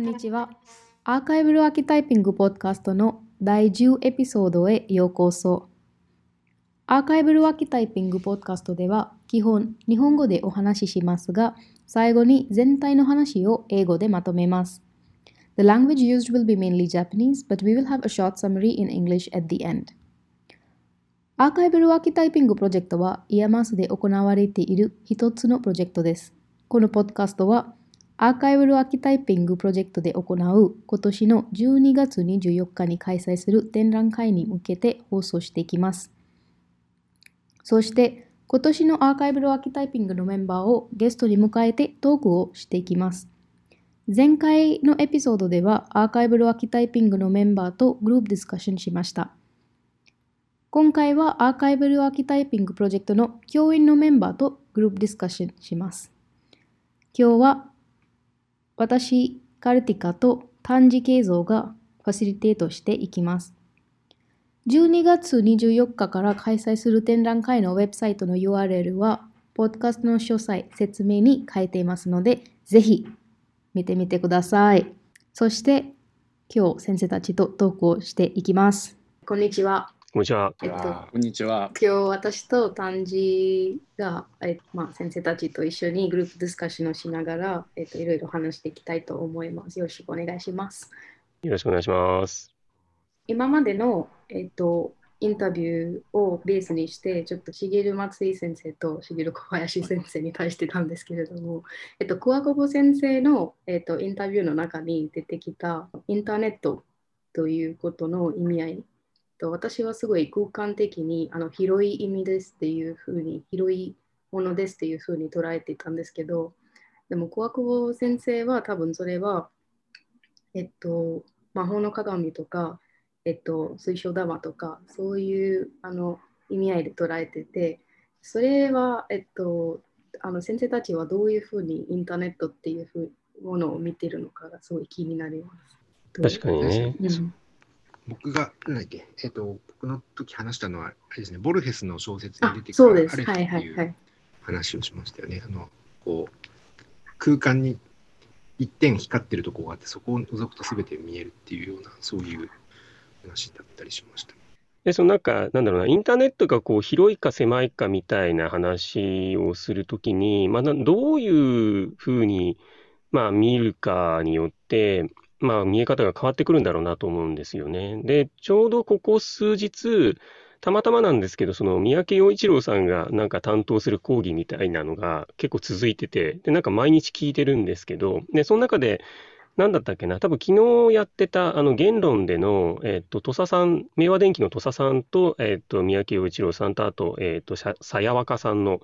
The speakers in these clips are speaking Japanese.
んにちは。アーカイブルアーキタイピングポッドキャストの第10エピソードへようこそ。アーカイブルアーキタイピングポッドキャストでは基本日本語でお話ししますが、最後に全体の話を英語でまとめます。The language used will be mainly Japanese, but we will have a short summary in English at the end. アーカイブルアーキタイピングプロジェクトは IAMAS で行われている一つのプロジェクトです。このポッドキャストはアーカイブルアーキタイピングプロジェクトで行う今年の12月24日に開催する展覧会に向けて放送していきます。そして今年のアーカイブルアーキタイピングのメンバーをゲストに迎えてトークをしていきます。前回のエピソードではアーカイブルアーキタイピングのメンバーとグループディスカッションしました。今回はアーカイブルアーキタイピングプロジェクトの教員のメンバーとグループディスカッションします。今日は私、カルティカと単字形像がファシリテートしていきます。12月24日から開催する展覧会のウェブサイトの URL は、ポッドキャストの詳細、説明に書いていますので、ぜひ見てみてください。そして、今日先生たちとトークをしていきます。こんにちは。こんにちは。えっとこんにちは。今日私と丹治が、えまあ、先生たちと一緒にグループディスカッションをしながら、えっと、いろいろ話していきたいと思います。よろしくお願いします。よろしくお願いします。今までの、えっと、インタビューをベースにして、ちょっと茂松井先生と茂小林先生に対してたんですけれども、えっと、桑久保先生の、えっと、インタビューの中に出てきたインターネットということの意味合いと私はすごい空間的にあの広い意味ですっていうふうに広いものですっていうふうに捉えていたんですけどでも小久保先生は多分それはえっと魔法の鏡とかえっと水晶玉とかそういうあの意味合いで捉えててそれはえっとあの先生たちはどういうふうにインターネットっていうふうものを見てるのかがすごい気になります。確かにね。うん僕が、なんだっけ、えっ、と、僕の時話したのは、あれですね、ボルヘスの小説にあ出てくそうです。るアレフはいってはいはい。話をしましたよね。あの、こう、空間に一点光ってるところがあって、そこを覗くと全て見えるっていうような、そういう話だったりしました。で、そのなんか、なんだろうな、インターネットがこう広いか狭いかみたいな話をするときに、まあ、などういうふうに、まあ、見るかによって、まあ、見え方が変わってくるんだろうなと思うんですよね。で、ちょうどここ数日、たまたまなんですけど、その三宅洋一郎さんがなんか担当する講義みたいなのが結構続いてて、で、なんか毎日聞いてるんですけど、で、その中で、なんだったっけな、多分昨日やってた、あの、言論での、えっと、土佐さん、明和電機の土佐さんと、えっと、三宅陽一郎さんと、あと、えっと、さやわかさんの、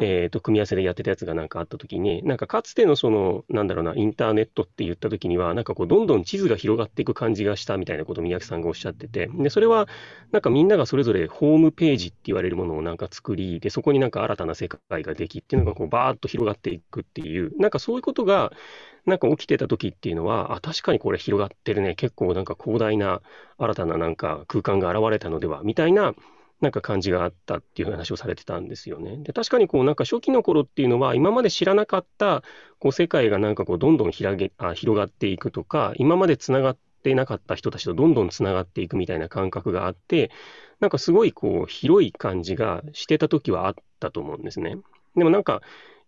えっと、組み合わせでやってたやつがなんかあったときに、なんかかつてのその、なんだろうな、インターネットって言ったときには、なんかこう、どんどん地図が広がっていく感じがしたみたいなことを三宅さんがおっしゃってて、で、それは、なんかみんながそれぞれホームページって言われるものをなんか作り、で、そこになんか新たな世界ができっていうのがこう、バーッと広がっていくっていう、なんかそういうことが、なんか起きてた時っていうのは、あ、確かにこれ広がってるね。結構なんか広大な新たななんか空間が現れたのでは、みたいななんか感じがあったっていう話をされてたんですよね。で、確かにこうなんか初期の頃っていうのは、今まで知らなかったこう世界がなんかこうどんどん広げあ広がっていくとか、今までつながってなかった人たちとどんどんつながっていくみたいな感覚があって、なんかすごいこう広い感じがしてた時はあったと思うんですね。でもなんか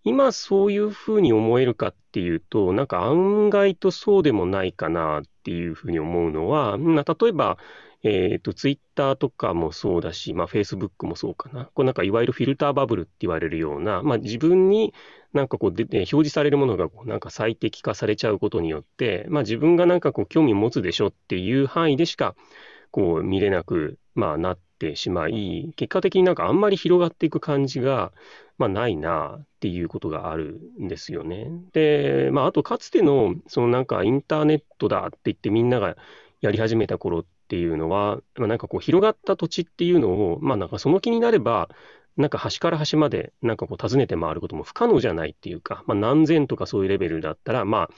今そういうふうに思えるかっていうと、なんか案外とそうでもないかなっていうふうに思うのは、まあ、例えば、えっと、ツイッターとかもそうだし、まあ、フェイスブックもそうかな。こうなんかいわゆるフィルターバブルって言われるような、まあ、自分になんかこうで、表示されるものがこうなんか最適化されちゃうことによって、まあ、自分がなんかこう興味持つでしょっていう範囲でしかこう見れなく、まあ、なってしまい、結果的になんかあんまり広がっていく感じが、まあ、ないなっていうことがあるんですよね。で、まあ、あとかつての、そのなんかインターネットだって言ってみんながやり始めた頃っていうのは、まあ、なんかこう広がった土地っていうのを、まあなんかその気になれば、なんか端から端までなんかこう訪ねて回ることも不可能じゃないっていうか、まあ何千とかそういうレベルだったら、まあ、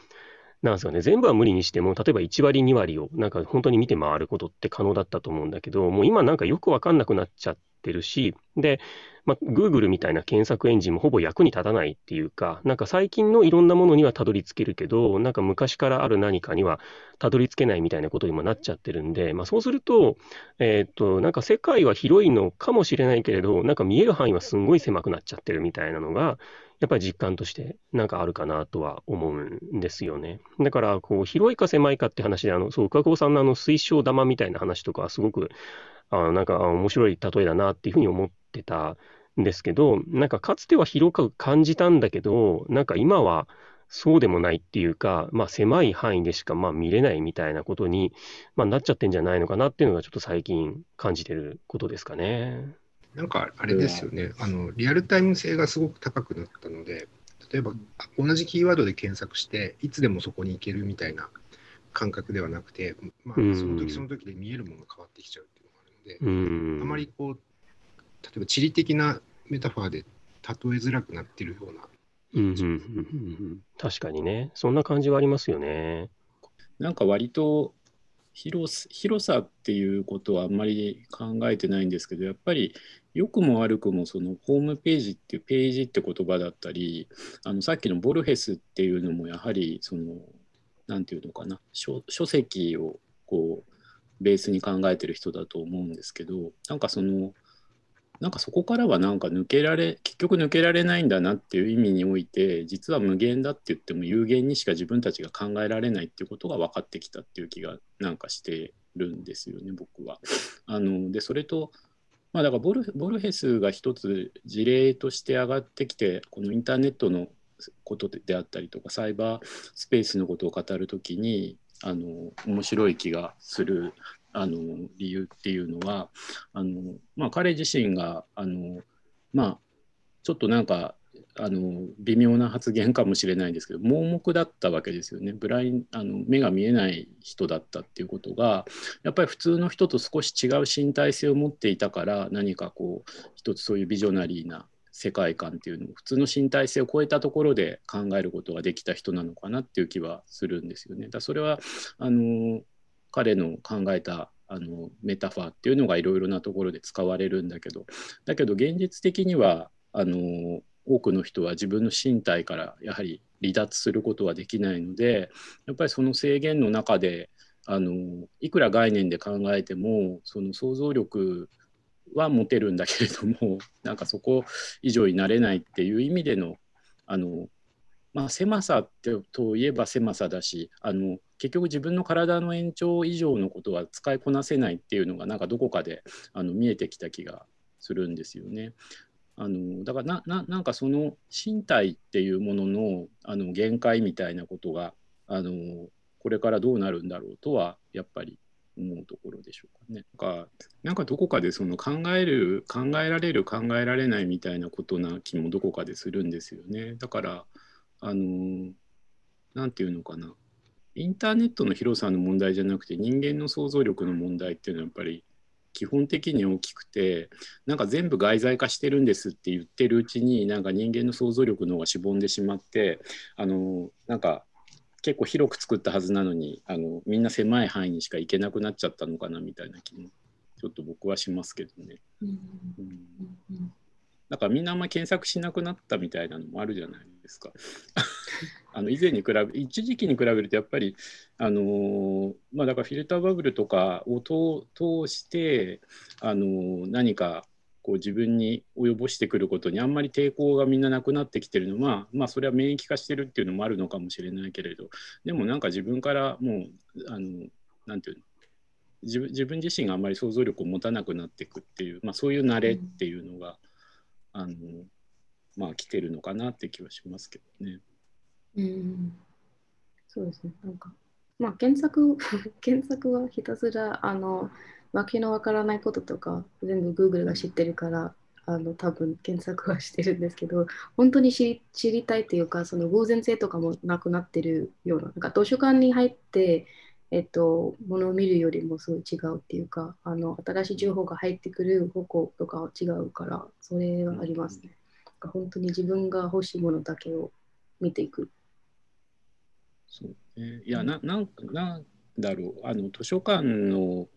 なんですかね、全部は無理にしても、例えば1割、2割をなんか本当に見て回ることって可能だったと思うんだけど、もう今なんかよくわかんなくなっちゃっってるし、で、まあ、Google みたいな検索エンジンもほぼ役に立たないっていうか、なんか最近のいろんなものにはたどり着けるけど、なんか昔からある何かにはたどり着けないみたいなことにもなっちゃってるんで、まあ、そうすると、えっ、と、なんか世界は広いのかもしれないけれど、なんか見える範囲はすんごい狭くなっちゃってるみたいなのが、やっぱり実感としてなんかあるかなとは思うんですよね。だから、こう、広いか狭いかって話で、あの、そう、桑久保さんのあの水晶玉みたいな話とかすごく、あなんか面白い例えだなっていうふうに思ってたんですけど、なんかかつては広く感じたんだけど、なんか今はそうでもないっていうか、まあ狭い範囲でしかまあ見れないみたいなことに、まあ、なっちゃってんじゃないのかなっていうのがちょっと最近感じてることですかね。なんかあれですよね、あのリアルタイム性がすごく高くなったので、例えば同じキーワードで検索して、いつでもそこに行けるみたいな感覚ではなくて、まあ、その時その時で見えるものが変わってきちゃうっていうのがあまりこう、例えば地理的なメタファーで例えづらくなってるような。うんうんうんうん、確かにね、そんな感じはありますよね。なんか割と広広さっていうことはあんまり考えてないんですけどやっぱり良くも悪くもそのホームページっていうページって言葉だったりあのさっきのボルヘスっていうのもやはりその何て言うのかな書書籍をこうベースに考えてる人だと思うんですけどなんかそのなんかそこからはなんか抜けられ結局抜けられないんだなっていう意味において実は無限だって言っても有限にしか自分たちが考えられないっていうことが分かってきたっていう気がなんかしてるんですよね僕は。あのでそれとまあだからボルボルヘスが一つ事例として上がってきてこのインターネットのことであったりとかサイバースペースのことを語るときにあの面白い気がするあの理由っていうのはあの、まあ、彼自身があの、まあ、ちょっとなんかあの微妙な発言かもしれないんですけど盲目だったわけですよね。ブラインあの目が見えない人だったっていうことがやっぱり普通の人と少し違う身体性を持っていたから何かこう一つそういうビジョナリーな世界観っていうのを普通の身体性を超えたところで考えることができた人なのかなっていう気はするんですよね。だそれはあの彼の考えたあのメタファーっていうのがいろいろなところで使われるんだけどだけど現実的にはあの多くの人は自分の身体からやはり離脱することはできないのでやっぱりその制限の中であのいくら概念で考えてもその想像力は持てるんだけれども なんかそこ以上になれないっていう意味でのあのまあ、狭さってといえば狭さだしあの結局自分の体の延長以上のことは使いこなせないっていうのがなんかどこかであの見えてきた気がするんですよね。あのだからななんかその身体っていうもののあの限界みたいなことがあのこれからどうなるんだろうとはやっぱり思うところでしょうかね。なんかなんかどこかでその考える考えられる考えられないみたいなことな気もどこかでするんですよね。だからあの何て言うのかなインターネットの広さの問題じゃなくて人間の想像力の問題っていうのはやっぱり基本的に大きくてなんか全部外在化してるんですって言ってるうちになんか人間の想像力の方がしぼんでしまってあのなんか結構広く作ったはずなのにあのみんな狭い範囲にしか行けなくなっちゃったのかなみたいな気もちょっと僕はしますけどね。うん、うんだからみんなあんまり検索しなくなったみたいなのもあるじゃないですか。あの以前に比べ一時期に比べるとやっぱりあのー、まあだからフィルターバブルとかを通してあのー、何かこう自分に及ぼしてくることにあんまり抵抗がみんななくなってきてるのはまあそれは免疫化してるっていうのもあるのかもしれないけれどでもなんか自分からもうあのなんていうの自分自分自身があんまり想像力を持たなくなっていくっていう、まあ、そういう慣れっていうのが、あのまあ来てるのかなって気はしますけどね。うん、そうですね。なんか、まあ検索 検索はひたすらあのわけのわからないこととか全部 Google が知ってるからあの多分検索はしてるんですけど本当に知りたいっていうかその偶然性とかもなくなってるようななんか図書館に入ってえっと、ものを見るよりもすごい違うっていうかあの新しい情報が入ってくる方向とかは違うからそれはありますね。本当に自分が欲しいものだけを見ていく。そうね、いやななんなんだろう。あの図書館の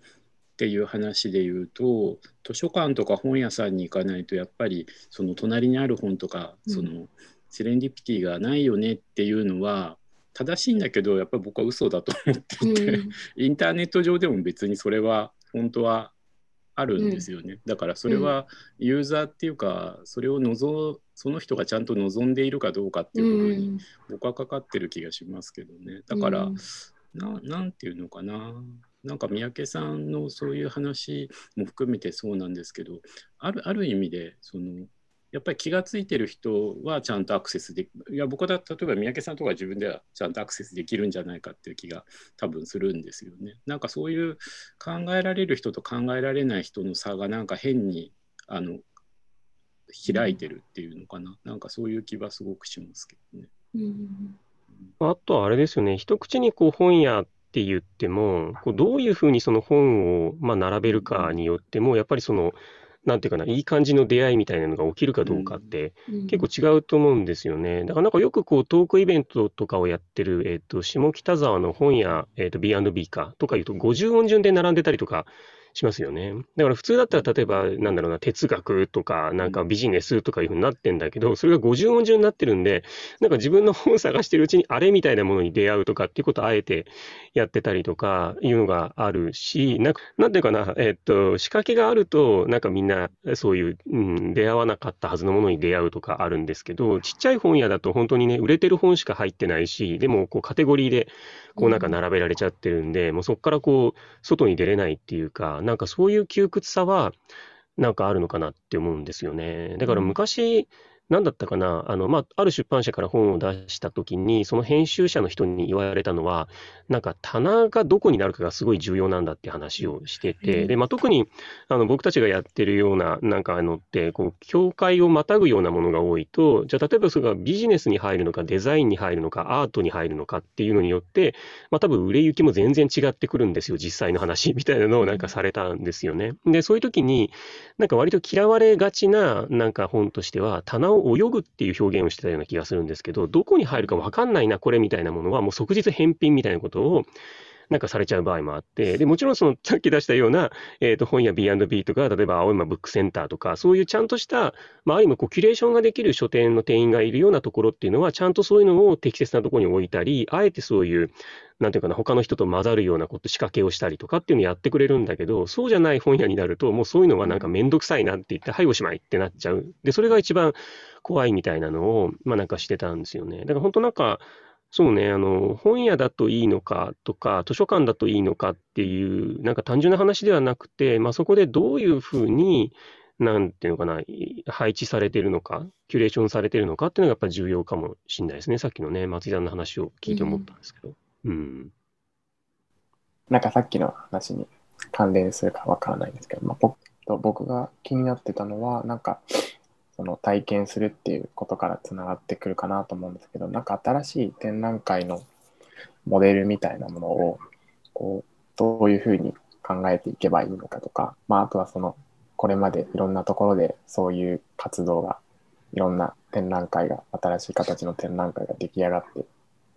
っていう話で言うと図書館とか本屋さんに行かないとやっぱりその隣にある本とか、うん。そのセレンディピティがないよねっていうのは正しいんだけどやっぱり僕は嘘だと思っていて、うん。インターネット上でも別にそれは本当はあるんですよね、だからそれはユーザーっていうかそれを望その人がちゃんと望んでいるかどうかっていうところに僕はかかってる気がしますけどね。だから、うん。ななんていうのかな。なんか三宅さんのそういう話も含めてそうなんですけどあるある意味でそのやっぱり気が付いてる人はちゃんとアクセスでいや僕は例えば三宅さんとか自分ではちゃんとアクセスできるんじゃないかっていう気が多分するんですよね。なんかそういう考えられる人と考えられない人の差がなんか変にあの開いてるっていうのかな、なんかそういう気はすごくしますけどね。うんあとあれですよね、一口にこう本屋って言っても、こうどういうふうにその本をまあ並べるかによっても、やっぱりその、なんていうかな、いい感じの出会いみたいなのが起きるかどうかって、うん結構違うと思うんですよね。だからなんかよくこうトークイベントとかをやってる、えっと、下北沢の本屋、えっと、B&B かとかいうと50音順で並んでたりとかしますよね。だから普通だったら例えばなんだろうな、哲学とかなんかビジネスとかいうふうになってんだけど、それが50音順になってるんで、なんか自分の本を探してるうちにあれみたいなものに出会うとかっていうことをあえてやってたりとかいうのがあるし、なんかなんていうかな、えっと、仕掛けがあると、なんかみんなそういう、うん、出会わなかったはずのものに出会うとかあるんですけど、ちっちゃい本屋だと本当にね、売れてる本しか入ってないし、でもこうカテゴリーでこうなんか並べられちゃってるんで、もうそこからこう、外に出れないっていうか、なんかそういう窮屈さは、なんかあるのかなって思うんですよね。だから昔、なんだったかな、あの、まあ、ある出版社から本を出したときに、その編集者の人に言われたのは、なんか棚がどこになるかがすごい重要なんだって話をしてうて、んで、まあ、特にあの僕たちがやってるような、なんかあのって、こう、境界をまたぐようなものが多いと、じゃあ、例えばそれがビジネスに入るのか、デザインに入るのか、アートに入るのかっていうのによって、まあ、多分売れ行きも全然違ってくるんですよ、実際の話 みたいなのをなんかされたんですよね。で、そういう時に、なんか割と嫌われがちな、なんか本としては、棚をを泳ぐっていう表現をしてたような気がするんですけど、どこに入るか分かんないな、これみたいなものは、もう即日返品みたいなことを、なんかされちゃう場合もあって、で、もちろんその、さっき出したような、えっと、本屋 B&B とか、例えば青山ブックセンターとか、そういうちゃんとした、まあ、ある意味こう、キュレーションができる書店の店員がいるようなところっていうのは、ちゃんとそういうのを適切なところに置いたり、あえてそういう、なんていうかな、他の人と混ざるようなこと、仕掛けをしたりとかっていうのをやってくれるんだけど、そうじゃない本屋になると、もうそういうのはなんかめんどくさいなって言って、はい、おしまいってなっちゃう。で、それが一番怖いみたいなのを、まあなんかしてたんですよね。だから本当なんか、そうね、あの、本屋だといいのかとか、図書館だといいのかっていう、なんか単純な話ではなくて、まあそこでどういうふうに、なんていうのかな、配置されてるのか、キュレーションされてるのかっていうのがやっぱり重要かもしれないですね。さっきのね、松井さんの話を聞いて思ったんですけど。うん。なんかさっきの話に関連するかわからないんですけど、まあ、僕僕が気になってたのは、なんか、その体験するっていうことからつながってくるかなと思うんですけど、なんか新しい展覧会のモデルみたいなものを、こう、どういうふうに考えていけばいいのかとか、まあ、あとはその、これまでいろんなところでそういう活動が、いろんな展覧会が、新しい形の展覧会が出来上がって、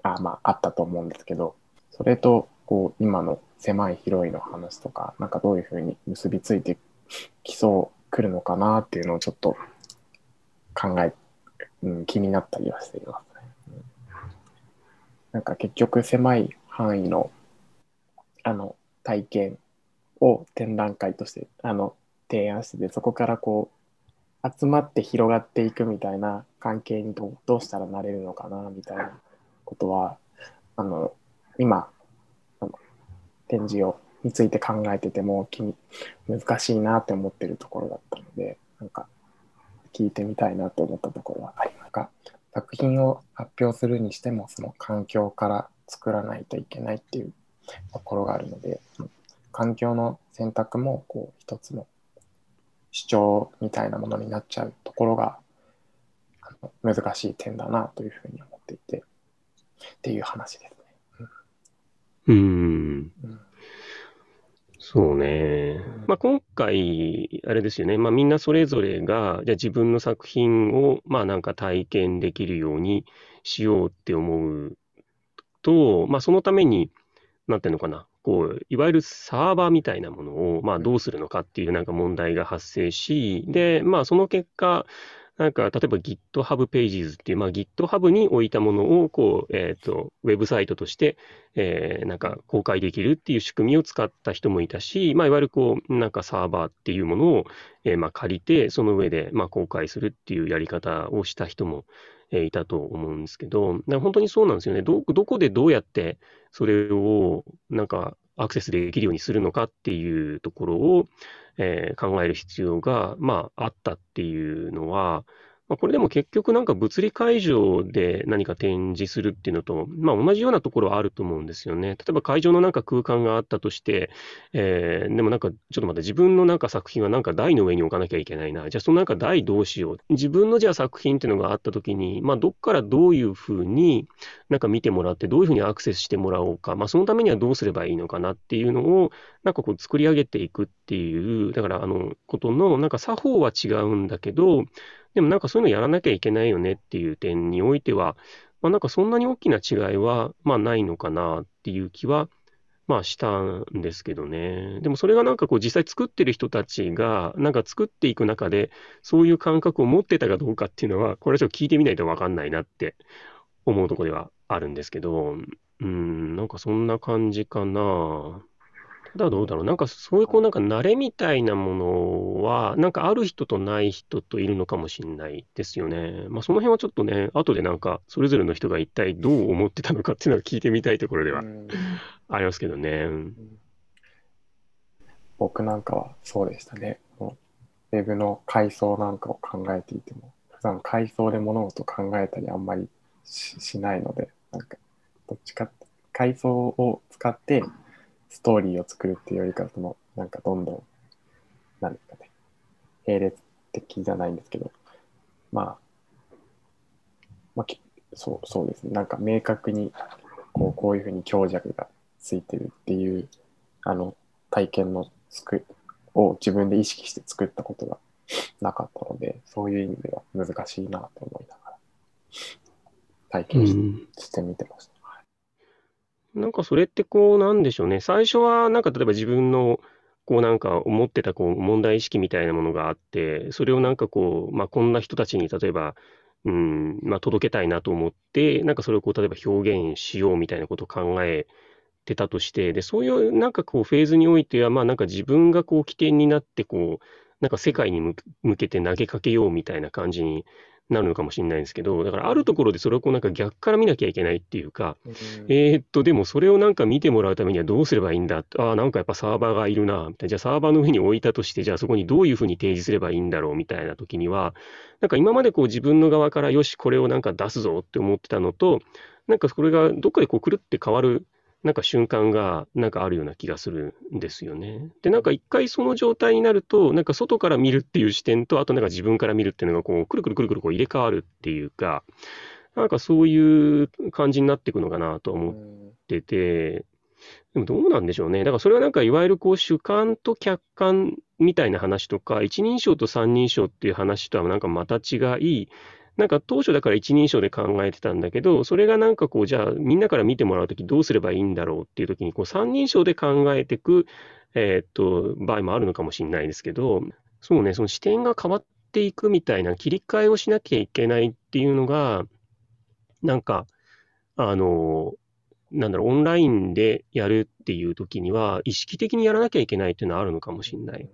あまあ、あったと思うんですけど、それと、こう、今の狭い広いの話とか、なんかどういうふうに結びついてきそうくるのかなっていうのをちょっと考え、うん、気になったりはしていますね。なんか結局狭い範囲のあの体験を展覧会としてあの提案しててそこからこう集まって広がっていくみたいな関係にどうどうしたらなれるのかなみたいなことはあの今あの展示をについて考えてても気に難しいなって思ってるところだったのでなんか聞いてみたいなと思ったところはありますが作品を発表するにしてもその環境から作らないといけないっていうところがあるので環境の選択もこう一つの主張みたいなものになっちゃうところが難しい点だなというふうに思っていてっていう話ですね。うん。うんそうね。まあ、今回、あれですよね。まあ、みんなそれぞれが、じゃあ自分の作品を、まあ、なんか体験できるようにしようって思うと、まあ、そのために、なんていうのかな。こう、いわゆるサーバーみたいなものを、まあ、どうするのかっていうなんか問題が発生し、で、まあ、その結果、なんか、例えば GitHub Pages っていう、まあ、GitHub に置いたものを、こう、えっ、と、ウェブサイトとして、えー、なんか公開できるっていう仕組みを使った人もいたし、まあ、いわゆるこう、なんかサーバーっていうものを、えー、まあ、借りて、その上で、まあ、公開するっていうやり方をした人も、えー、いたと思うんですけど、本当にそうなんですよね。ど、どこでどうやってそれを、なんか、アクセスできるようにするのかっていうところを、えー、考える必要が、まあ、あったっていうのは、まあ、これでも結局なんか物理会場で何か展示するっていうのと、まあ同じようなところはあると思うんですよね。例えば会場のなんか空間があったとして、えー、でもなんかちょっと待って、自分のなんか作品はなんか台の上に置かなきゃいけないな。じゃあそのなんか台どうしよう。自分のじゃあ作品っていうのがあったときに、まあどっからどういうふうになんか見てもらって、どういうふうにアクセスしてもらおうか。まあそのためにはどうすればいいのかなっていうのを、なんかこう作り上げていくっていう、だからあのことのなんか作法は違うんだけど、でもなんかそういうのやらなきゃいけないよねっていう点においては、まあ、なんかそんなに大きな違いは、まあ、ないのかなっていう気は、まあ、したんですけどね。でもそれがなんかこう実際作ってる人たちが、なんか作っていく中で、そういう感覚を持ってたかどうかっていうのは、これはちょっと聞いてみないとわかんないなって思うとこではあるんですけど、うん、なんかそんな感じかな。ただどうだろう。なんかそういうこうなんか慣れみたいなものは、なんかある人とない人といるのかもしれないですよね。まあその辺はちょっとね、後でなんかそれぞれの人が一体どう思ってたのかっていうのを聞いてみたいところではありますけどね。僕なんかはそうでしたね。ウェブの階層なんかを考えていても、普段階層で物事を考えたりあんまりしないので、なんかどっちか階層を使ってストーリーを作るっていうよりかそのなんかどんどんなんですかね並列的じゃないんですけどまあ、まあ、そうそうですねなんか明確にこうこういうふうに強弱がついてるっていうあの体験のつくを自分で意識して作ったことがなかったのでそういう意味では難しいなと思いながら体験し,、してみてました。なんかそれってこうなんでしょうね。最初はなんか例えば自分のこうなんか思ってたこう問題意識みたいなものがあって、それをなんかこう、まあこんな人たちに例えば、うん、まあ届けたいなと思って、なんかそれをこう例えば表現しようみたいなことを考えてたとして、で、そういうなんかこうフェーズにおいては、まあなんか自分がこう起点になってこう、なんか世界に向けて投げかけようみたいな感じになるのかもしれないんですけど、だからあるところでそれをこうなんか逆から見なきゃいけないっていうか、うん、えー、っと、でもそれをなんか見てもらうためにはどうすればいいんだ？ああ、なんかやっぱサーバーがいるな、みたいな。じゃあサーバーの上に置いたとして、じゃあそこにどういうふうに提示すればいいんだろうみたいな時には、なんか今までこう自分の側からよし、これをなんか出すぞって思ってたのと、なんかこれがどっかでこう狂って変わるなんか瞬間がなんかあるような気がするんですよね。で、なんか一回その状態になると、なんか外から見るっていう視点と、あとなんか自分から見るっていうのがこう、くるくるくるくるこう入れ替わるっていうか、なんかそういう感じになっていくのかなと思ってて、でもどうなんでしょうね。だからそれはなんかいわゆるこう主観と客観みたいな話とか、一人称と三人称っていう話とはなんかまた違い、なんか当初だから一人称で考えてたんだけど、それがなんかこう、じゃあみんなから見てもらうときどうすればいいんだろうっていうときに、こう三人称で考えていく、えー、っと、場合もあるのかもしれないですけど、そうね、その視点が変わっていくみたいな切り替えをしなきゃいけないっていうのが、なんか、あの、なんだろう、オンラインでやるっていうときには、意識的にやらなきゃいけないっていうのはあるのかもしれない。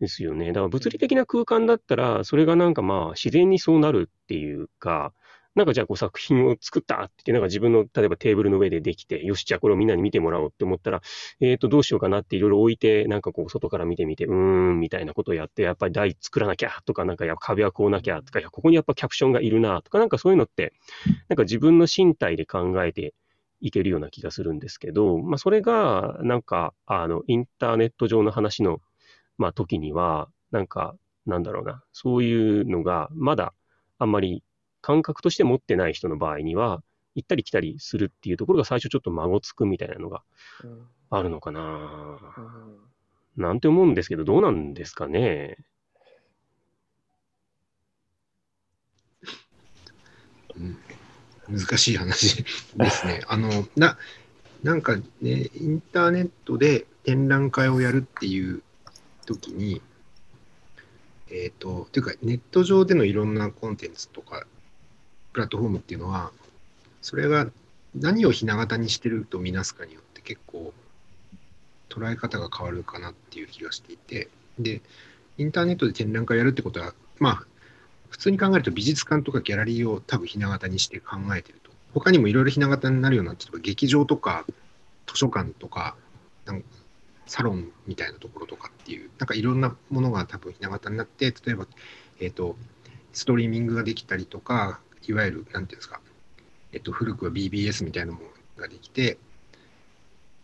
ですよね。だから物理的な空間だったら、それがなんかまあ自然にそうなるっていうか、なんかじゃあこう作品を作ったって言って、なんか自分の例えばテーブルの上でできて、よし、じゃあこれをみんなに見てもらおうって思ったら、えっ、ー、と、どうしようかなっていろいろ置いて、なんかこう外から見てみて、うーん、みたいなことをやって、やっぱり台作らなきゃとか、なんかや壁はこうなきゃとか、いや、ここにやっぱキャプションがいるなとか、なんかそういうのって、なんか自分の身体で考えていけるような気がするんですけど、まあそれが、なんか、あの、インターネット上の話の、まあ時には、なんか、なんだろうな、そういうのが、まだあんまり感覚として持ってない人の場合には、行ったり来たりするっていうところが最初ちょっと孫つくみたいなのがあるのかな、うん、なんて思うんですけど、どうなんですかね。うん、難しい話 ですね。あの、な、なんかね、インターネットで展覧会をやるっていう時に、えっ、と、というか、ネット上でのいろんなコンテンツとか、プラットフォームっていうのは、それが何をひな形にしてるとみなすかによって結構捉え方が変わるかなっていう気がしていて、で、インターネットで展覧会やるってことは、まあ、普通に考えると美術館とかギャラリーを多分ひな形にして考えてると。他にもいろいろひな形になるような、例えば劇場とか図書館とか、なんかサロンみたいなところとかっていう、なんかいろんなものが多分ひな形になって、例えば、えっ、と、ストリーミングができたりとか、いわゆる、なんていうんですか、えっと、古くは BBS みたいなものができて、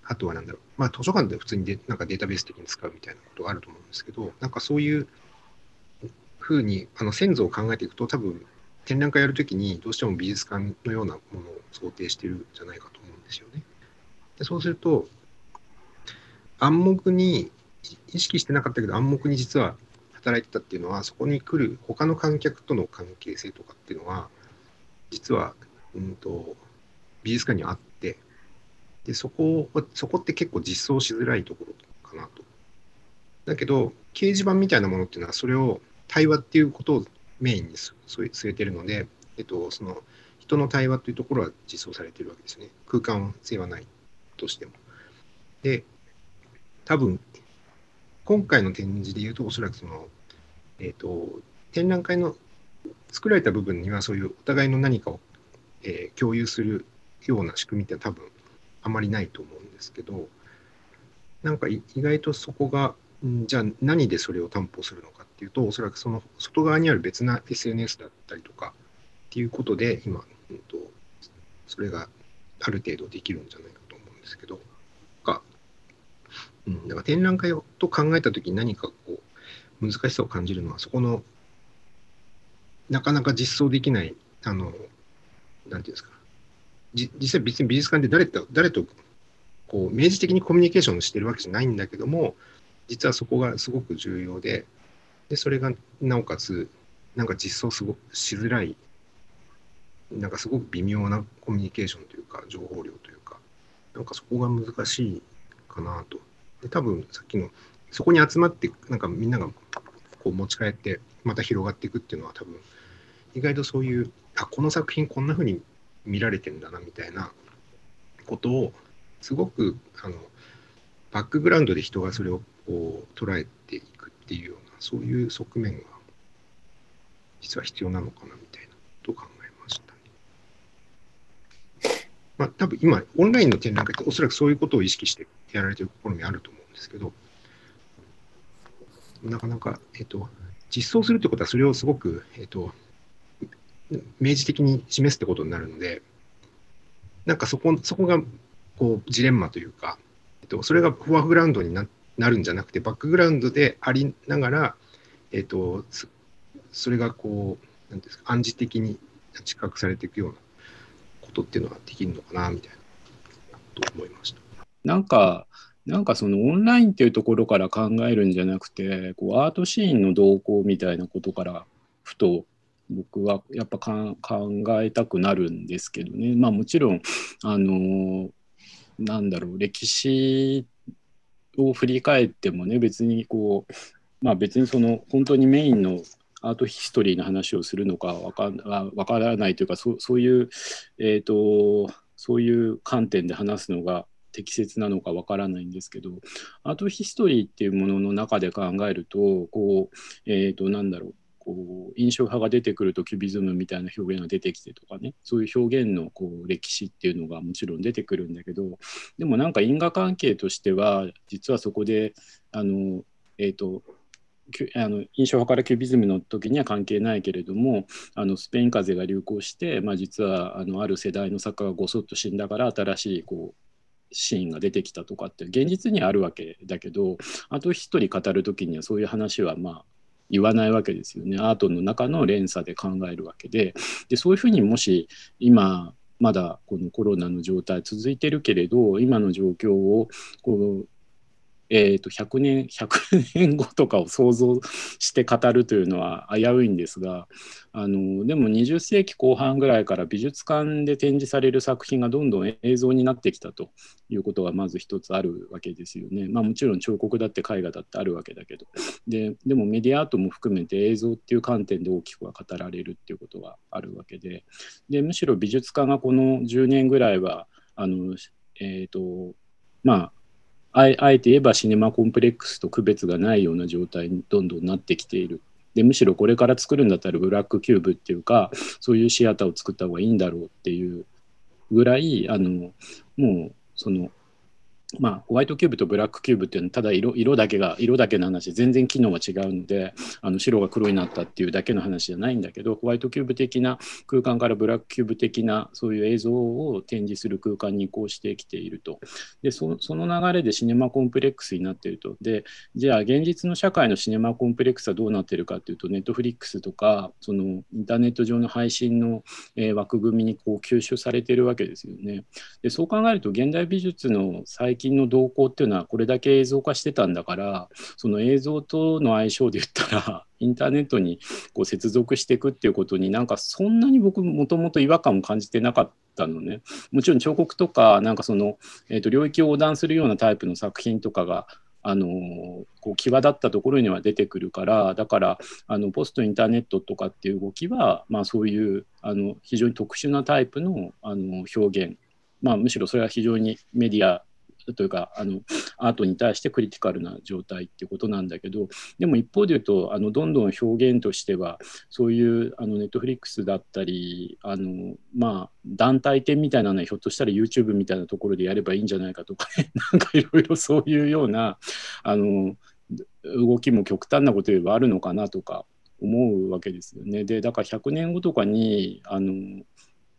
あとはなんだろう、まあ図書館で普通にでなんかデータベース的に使うみたいなことがあると思うんですけど、なんかそういうふうにあの先祖を考えていくと、多分展覧会やるときにどうしても美術館のようなものを想定してるんじゃないかと思うんですよね。でそうすると、暗黙に意識してなかったけど暗黙に実は働いてたっていうのは、そこに来る他の観客との関係性とかっていうのは、実は、うんと、美術館にはあって、で、そこ、そこって結構実装しづらいところかなと。だけど、掲示板みたいなものっていうのは、それを対話っていうことをメインに据えてるので、えっと、その人の対話というところは実装されてるわけですね。空間性はないとしても。で、多分、今回の展示で言うと、おそらくその、えっ、と、展覧会の作られた部分には、そういうお互いの何かを、えー共有するような仕組みって多分あまりないと思うんですけど、なんか意外とそこが、じゃあ何でそれを担保するのかっていうと、おそらくその外側にある別な SNS だったりとかっていうことで、今、うんと、それがある程度できるんじゃないかと思うんですけど、うん、だから展覧会をと考えたときに何かこう、難しさを感じるのは、そこの、なかなか実装できない、あの、なんていうんですか、実際別に美術館で誰と、誰と、こう、明示的にコミュニケーションしてるわけじゃないんだけども、実はそこがすごく重要で、で、それがなおかつ、なんか実装すごくしづらい、なんかすごく微妙なコミュニケーションというか、情報量というか、なんかそこが難しいかなと。で、多分さっきの、そこに集まって、なんかみんながこう持ち帰って、また広がっていくっていうのは多分、意外とそういう、あ、この作品こんな風に見られてんだなみたいなことを、すごく、あの、バックグラウンドで人がそれをこう捉えていくっていうような、そういう側面が、実は必要なのかなみたいなと考えましたね。まあ、多分今、オンラインの展覧会っておそらくそういうことを意識してやられてる試みあると思うんですけど、なかなか、えっと、実装するってことは、それをすごく、えっと、明示的に示すってことになるので、なんかそこ、そこが、こう、ジレンマというか、えっと、それがフォアグラウンドにななるんじゃなくて、バックグラウンドでありながら、えっと、そそれがこう、なんですか、暗示的に知覚されていくようなことっていうのはできるのかな、みたいな、と思いました。なんか、なんかそのオンラインっていうところから考えるんじゃなくて、こうアートシーンの動向みたいなことからふと僕はやっぱ考えたくなるんですけどね。まあもちろん、あの、なんだろう、歴史を振り返ってもね、別にこう、まあ別にその本当にメインのアートヒストリーの話をするのかわかからないというかそうそういう、えー、とそういう観点で話すのが適切なのかわからないんですけどアートヒストリーっていうものの中で考えるとこう、えー、となんだろうこう印象派が出てくるとキュビズムみたいな表現が出てきてとかねそういう表現のこう歴史っていうのがもちろん出てくるんだけどでもなんか因果関係としては実はそこであの、えー、とあの印象派からキュビズムの時には関係ないけれどもあのスペイン風邪が流行して、まあ、実はあのある世代の作家がごそっと死んだから新しいこうシーンが出てきたとかって現実にあるわけだけどあと一人語る時にはそういう話はまあ言わないわけですよね。アートの中の連鎖で考えるわけで。でそういうふうにもし今まだこのコロナの状態続いてるけれど今の状況をこうえー、と100年 100年後とかを想像して語るというのは危ういんですがあのでも20世紀後半ぐらいから美術館で展示される作品がどんどん映像になってきたということがまず一つあるわけですよね。まあ、もちろん彫刻だって絵画だってあるわけだけどででもメディアアートも含めて映像っていう観点で大きくは語られるっていうことがあるわけででむしろ美術館がこの10年ぐらいはあの、えーとまあ、あえて言えばシネマコンプレックスと区別がないような状態にどんどんなってきている。でむしろこれから作るんだったらブラックキューブっていうかそういうシアターを作った方がいいんだろうっていうぐらいあのもうそのまあ、ホワイトキューブとブラックキューブっていうのはただ色色だけが色だけの話全然機能は違うのであの白が黒になったっていうだけの話じゃないんだけどホワイトキューブ的な空間からブラックキューブ的なそういう映像を展示する空間に移行してきていると。でその流れでシネマコンプレックスになっていると。でじゃあ現実の社会のシネマコンプレックスはどうなっているかっていうとネットフリックスとかそのインターネット上の配信の、えー、枠組みにこう吸収されているわけですよね。でそう考えると現代美術の最近の動向っていうのはこれだけ映像化してたんだからその映像との相性で言ったら インターネットにこう接続していくっていうことになんかそんなに僕もともと違和感を感じてなかったのね。もちろん彫刻とかなんかその、えー、と領域を横断するようなタイプの作品とかがあのこう際立ったところには出てくるからだからあのポストインターネットとかっていう動きは、まあ、そういうあの非常に特殊なタイプのあの表現。まあ、むしろそれは非常にメディアというかあのアートに対してクリティカルな状態っていうことなんだけどでも一方で言うとあのどんどん表現としてはそういうあのネットフリックスだったりあのまあ団体展みたいなのはひょっとしたら YouTube みたいなところでやればいいんじゃないかとかね なんかいろいろそういうようなあの動きも極端なこと言えばあるのかなとか思うわけですよね。でだから100年後とかにあの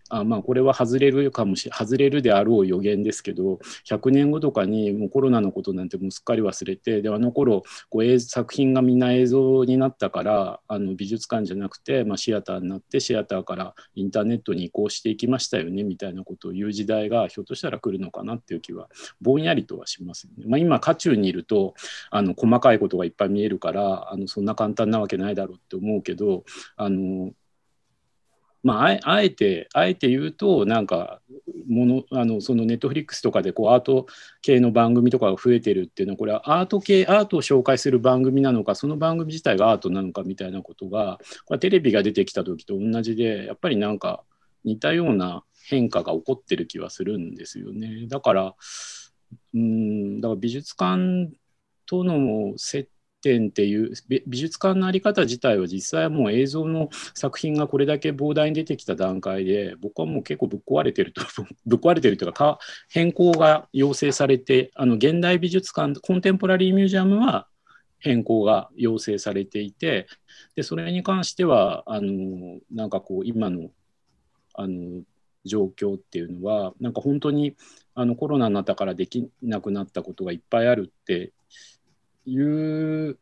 あまあこれは外れるかもし外れるであろう予言ですけど100年後とかにもうコロナのことなんてもうすっかり忘れてであの頃こう作品がみんな映像になったからあの美術館じゃなくて、まあ、シアターになってシアターからインターネットに移行していきましたよねみたいなことを言う時代がひょっとしたら来るのかなっていう気はぼんやりとはしますよね。まあ、今渦中にいるとあの細かいことがいっぱい見えるからあのそんな簡単なわけないだろうって思うけどあのまあ、あえてあえて言うとなんかものあのそのネットフリックスとかでこうアート系の番組とかが増えてるっていうのはこれはアート系アートを紹介する番組なのかその番組自体がアートなのかみたいなことがこれテレビが出てきた時と同じでやっぱりなんか似たような変化が起こってる気はするんですよね。だからうんだから美術館との接展っていう美術館の在り方自体は実際はもう映像の作品がこれだけ膨大に出てきた段階で僕はもう結構ぶっ壊れてると ぶっ壊れてるというか変更が要請されてあの現代美術館コンテンポラリーミュージアムは変更が要請されていてでそれに関してはあのなんかこう今のあの状況っていうのはなんか本当にあのコロナになったからできなくなったことがいっぱいあるっていう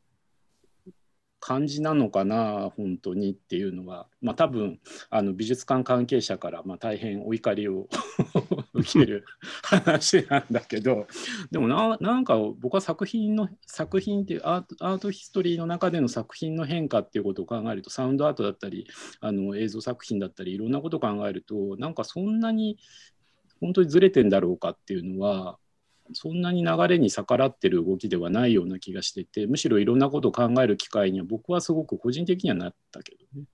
感じなのかな本当にっていうのは、まあ、多分あの美術館関係者からまあ大変お怒りを 受ける話なんだけど。でもななんか僕は作品の作品っていうアートアートヒストリーの中での作品の変化っていうことを考えるとサウンドアートだったりあの映像作品だったりいろんなことを考えるとなんかそんなに本当にずれてんだろうかっていうのはそんなに流れに逆らってる動きではないような気がしててむしろいろんなことを考える機会には僕はすごく個人的にはなったけどね、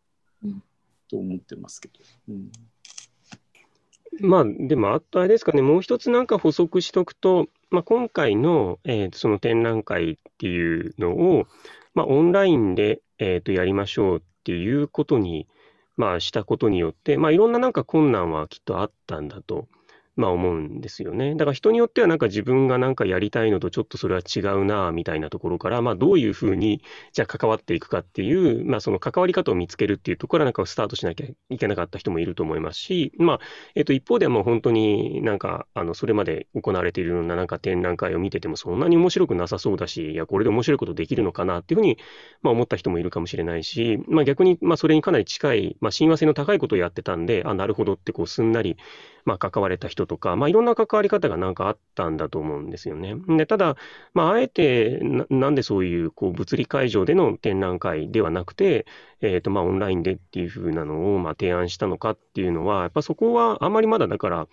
うん、と思ってますけど。うんまあ、でも、あとあれですかね、もう一つなんか補足しとくと、まあ、今回の、えー、その展覧会っていうのを、まあ、オンラインで、えー、とやりましょうっていうことに、まあ、したことによって、まあ、いろんななんか困難はきっとあったんだと。まあ思うんですよね。だから人によってはなんか自分がなんかやりたいのとちょっとそれは違うなみたいなところから、まあどういうふうにじゃあ関わっていくかっていう、まあその関わり方を見つけるっていうところからなんかスタートしなきゃいけなかった人もいると思いますし、まあ、えっと一方ではもう本当になんかあのそれまで行われているようななんか展覧会を見ててもそんなに面白くなさそうだし、いやこれで面白いことできるのかなっていうふうにまあ思った人もいるかもしれないし、まあ逆にまあそれにかなり近い、まあ親和性の高いことをやってたんで、あ、なるほどってこうすんなりまあ、関われた人とか、まあ、いろんな関わり方がなんかあったんだと思うんですよね。でただ、まあ、あえてな、なんでそういうこう物理会場での展覧会ではなくて、えーとまあ、オンラインでっていうふうなのをまあ提案したのかっていうのは、やっぱそこはあまりまだだから、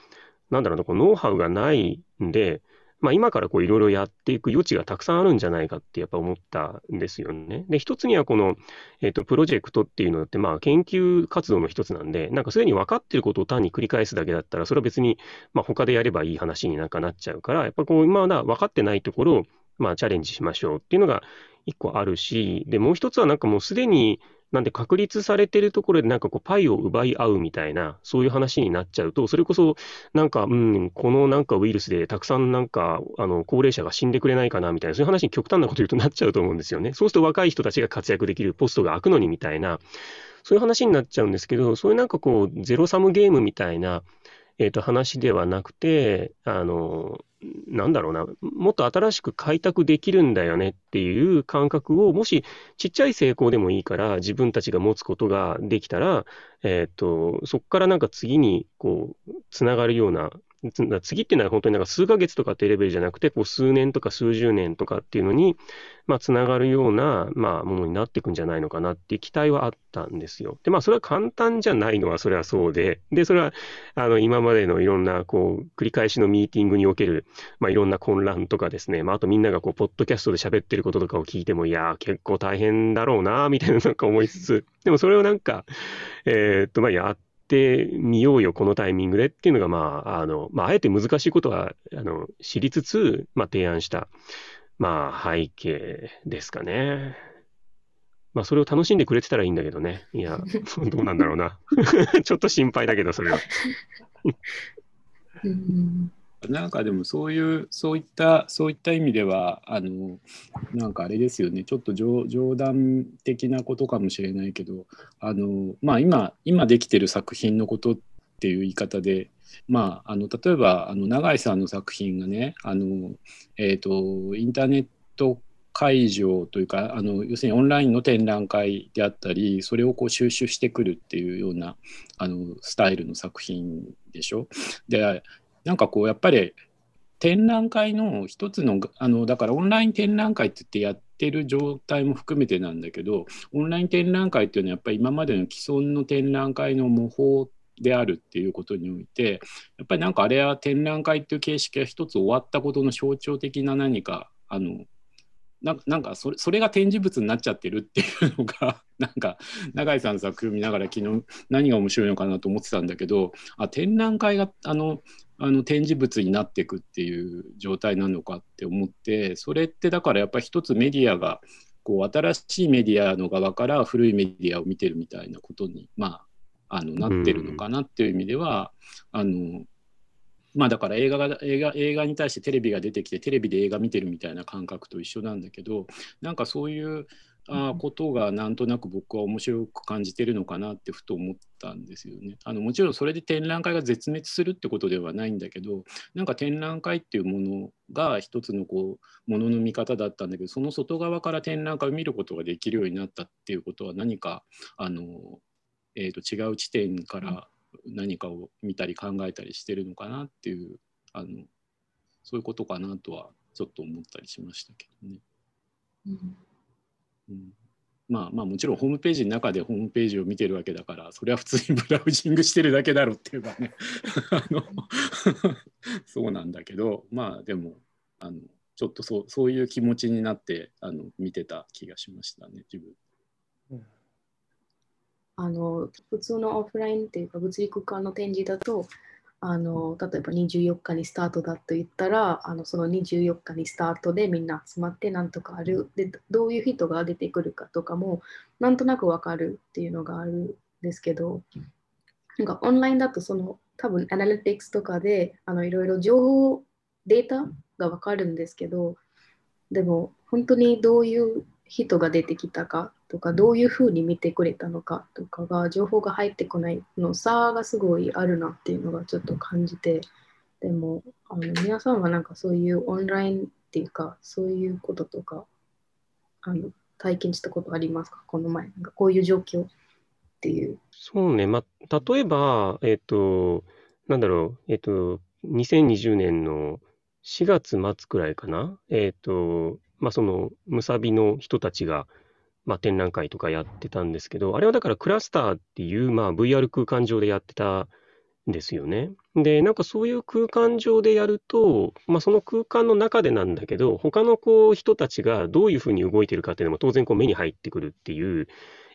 なんだろうな、こうノウハウがないんで、まあ、今からこういろいろやっていく余地がたくさんあるんじゃないかってやっぱ思ったんですよね。で、一つにはこの、えっ、ー、と、プロジェクトっていうのって、まあ、研究活動の一つなんで、なんかすでに分かってることを単に繰り返すだけだったら、それは別に、まあ、他でやればいい話になんかなっちゃうから、やっぱこう、今まだ分かってないところを、まあ、チャレンジしましょうっていうのが一個あるし、で、もう一つはなんかもうすでに、なんで確立されてるところでなんかこうパイを奪い合うみたいな、そういう話になっちゃうと、それこそなんか、うん、このなんかウイルスでたくさんなんか、あの、高齢者が死んでくれないかなみたいな、そういう話に極端なこと言うとなっちゃうと思うんですよね。そうすると若い人たちが活躍できるポストが開くのにみたいな、そういう話になっちゃうんですけど、そういうなんかこう、ゼロサムゲームみたいな、えっ、ー、と、話ではなくて、あの、なんだろうな、もっと新しく開拓できるんだよねっていう感覚を、もしちっちゃい成功でもいいから自分たちが持つことができたら、えっ、と、そこからなんか次にこう、つながるような次っていうのは本当になんか数ヶ月とかっていうレベルじゃなくて、こう数年とか数十年とかっていうのに、まあ、つながるような、まあ、ものになっていくんじゃないのかなっていう期待はあったんですよ。で、まあ、それは簡単じゃないのはそれはそうで、で、それは、あの、今までのいろんな、こう、繰り返しのミーティングにおける、まあ、いろんな混乱とかですね、まあ、あとみんながこう、ポッドキャストで喋ってることとかを聞いても、いやー結構大変だろうな、みたいななんか思いつつ、でもそれをなんか、えー、っと、まあ、やって、ってみようよ、このタイミングでっていうのが、まあ、あの、まあ、あえて難しいことは、あの、知りつつ、まあ、提案した、まあ、背景ですかね。まあ、それを楽しんでくれてたらいいんだけどね。いや、どうなんだろうな。ちょっと心配だけど、それは。なんかでもそういうそういったそういった意味ではあのなんかあれですよねちょっと冗談的なことかもしれないけどあのまあ今今できてる作品のことっていう言い方でまああの例えばあの永井さんの作品がねあのえっ、ー、とインターネット会場というかあの要するにオンラインの展覧会であったりそれをこう収集してくるっていうようなあのスタイルの作品でしょ。でなんかこうやっぱり展覧会の一つのあのだからオンライン展覧会って言ってやってる状態も含めてなんだけどオンライン展覧会っていうのはやっぱり今までの既存の展覧会の模倣であるっていうことにおいてやっぱりなんかあれは展覧会っていう形式が一つ終わったことの象徴的な何かあのなんかそれそれが展示物になっちゃってるっていうのが なんか永井さんの作品見ながら昨日何が面白いのかなと思ってたんだけどあ展覧会があのあの展示物になっていくっていう状態なのかって思ってそれってだからやっぱり一つメディアがこう新しいメディアの側から古いメディアを見てるみたいなことに、まあ、あのなってるのかなっていう意味では、あのまあだから映画が映画映画に対してテレビが出てきてテレビで映画見てるみたいな感覚と一緒なんだけどなんかそういうあことがなんとなく僕は面白く感じてるのかなってふと思ったんですよね。あのもちろんそれで展覧会が絶滅するってことではないんだけどなんか展覧会っていうものが一つのこうものの見方だったんだけどその外側から展覧会を見ることができるようになったっていうことは何かあの、えー、と違う地点から何かを見たり考えたりしてるのかなっていうあのそういうことかなとはちょっと思ったりしましたけどね。うんうん、まあまあもちろんホームページの中でホームページを見てるわけだからそれは普通にブラウジングしてるだけだろうっていうかね あのそうなんだけどまあでもあのちょっとそうそういう気持ちになってあの見てた気がしましたね自分。あの普通のオフラインっていうか物理空間の展示だとあの例えば24日にスタートだと言ったらあのその24日にスタートでみんな集まってなんとかある。でどういう人が出てくるかとかもなんとなく分かるっていうのがあるんですけどなんかオンラインだとその多分アナリティクスとかであのいろいろ情報データが分かるんですけどでも本当にどういう人が出てきたかとかどういうふうに見てくれたのかとかが情報が入ってこないの差がすごいあるなっていうのがちょっと感じてでもあの皆さんはなんかそういうオンラインっていうかそういうこととかあの体験したことありますか？この前なんかこういう状況っていう。そうね、まあ、例えば、えっ、ー、となんだろう、えっと、2020年の4月末くらいかな、えっと、まあ、その、むさびの人たちが、まあ、展覧会とかやってたんですけど、あれはだからクラスターっていう、まあ、VR 空間上でやってたんですよね。で、なんかそういう空間上でやると、まあ、その空間の中でなんだけど、他のこう人たちがどういうふうに動いてるかっていうのも当然こう目に入ってくるっていう、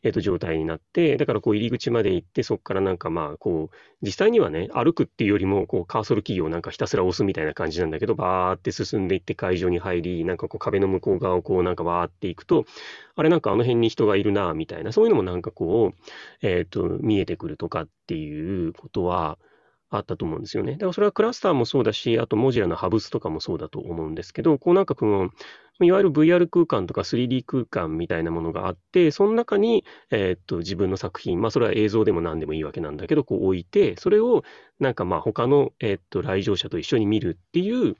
えっと、状態になって、だからこう入り口まで行って、そこからなんかまあ、こう、実際にはね、歩くっていうよりも、こう、カーソルキーをなんかひたすら押すみたいな感じなんだけど、バーって進んでいって会場に入り、なんかこう壁の向こう側をこうなんかバーっていくと、あれなんかあの辺に人がいるな、みたいな、そういうのもなんかこう、えっと、見えてくるとかっていうことは、あったと思うんですよね。だからそれはクラスターもそうだし、あとモジュラのハブスとかもそうだと思うんですけど、こうなんかこの、いわゆる VR 空間とか 3D 空間みたいなものがあって、その中に、えー、っと自分の作品、まあそれは映像でも何でもいいわけなんだけど、こう置いて、それをなんかまあ他の、えー、っと来場者と一緒に見るっていう、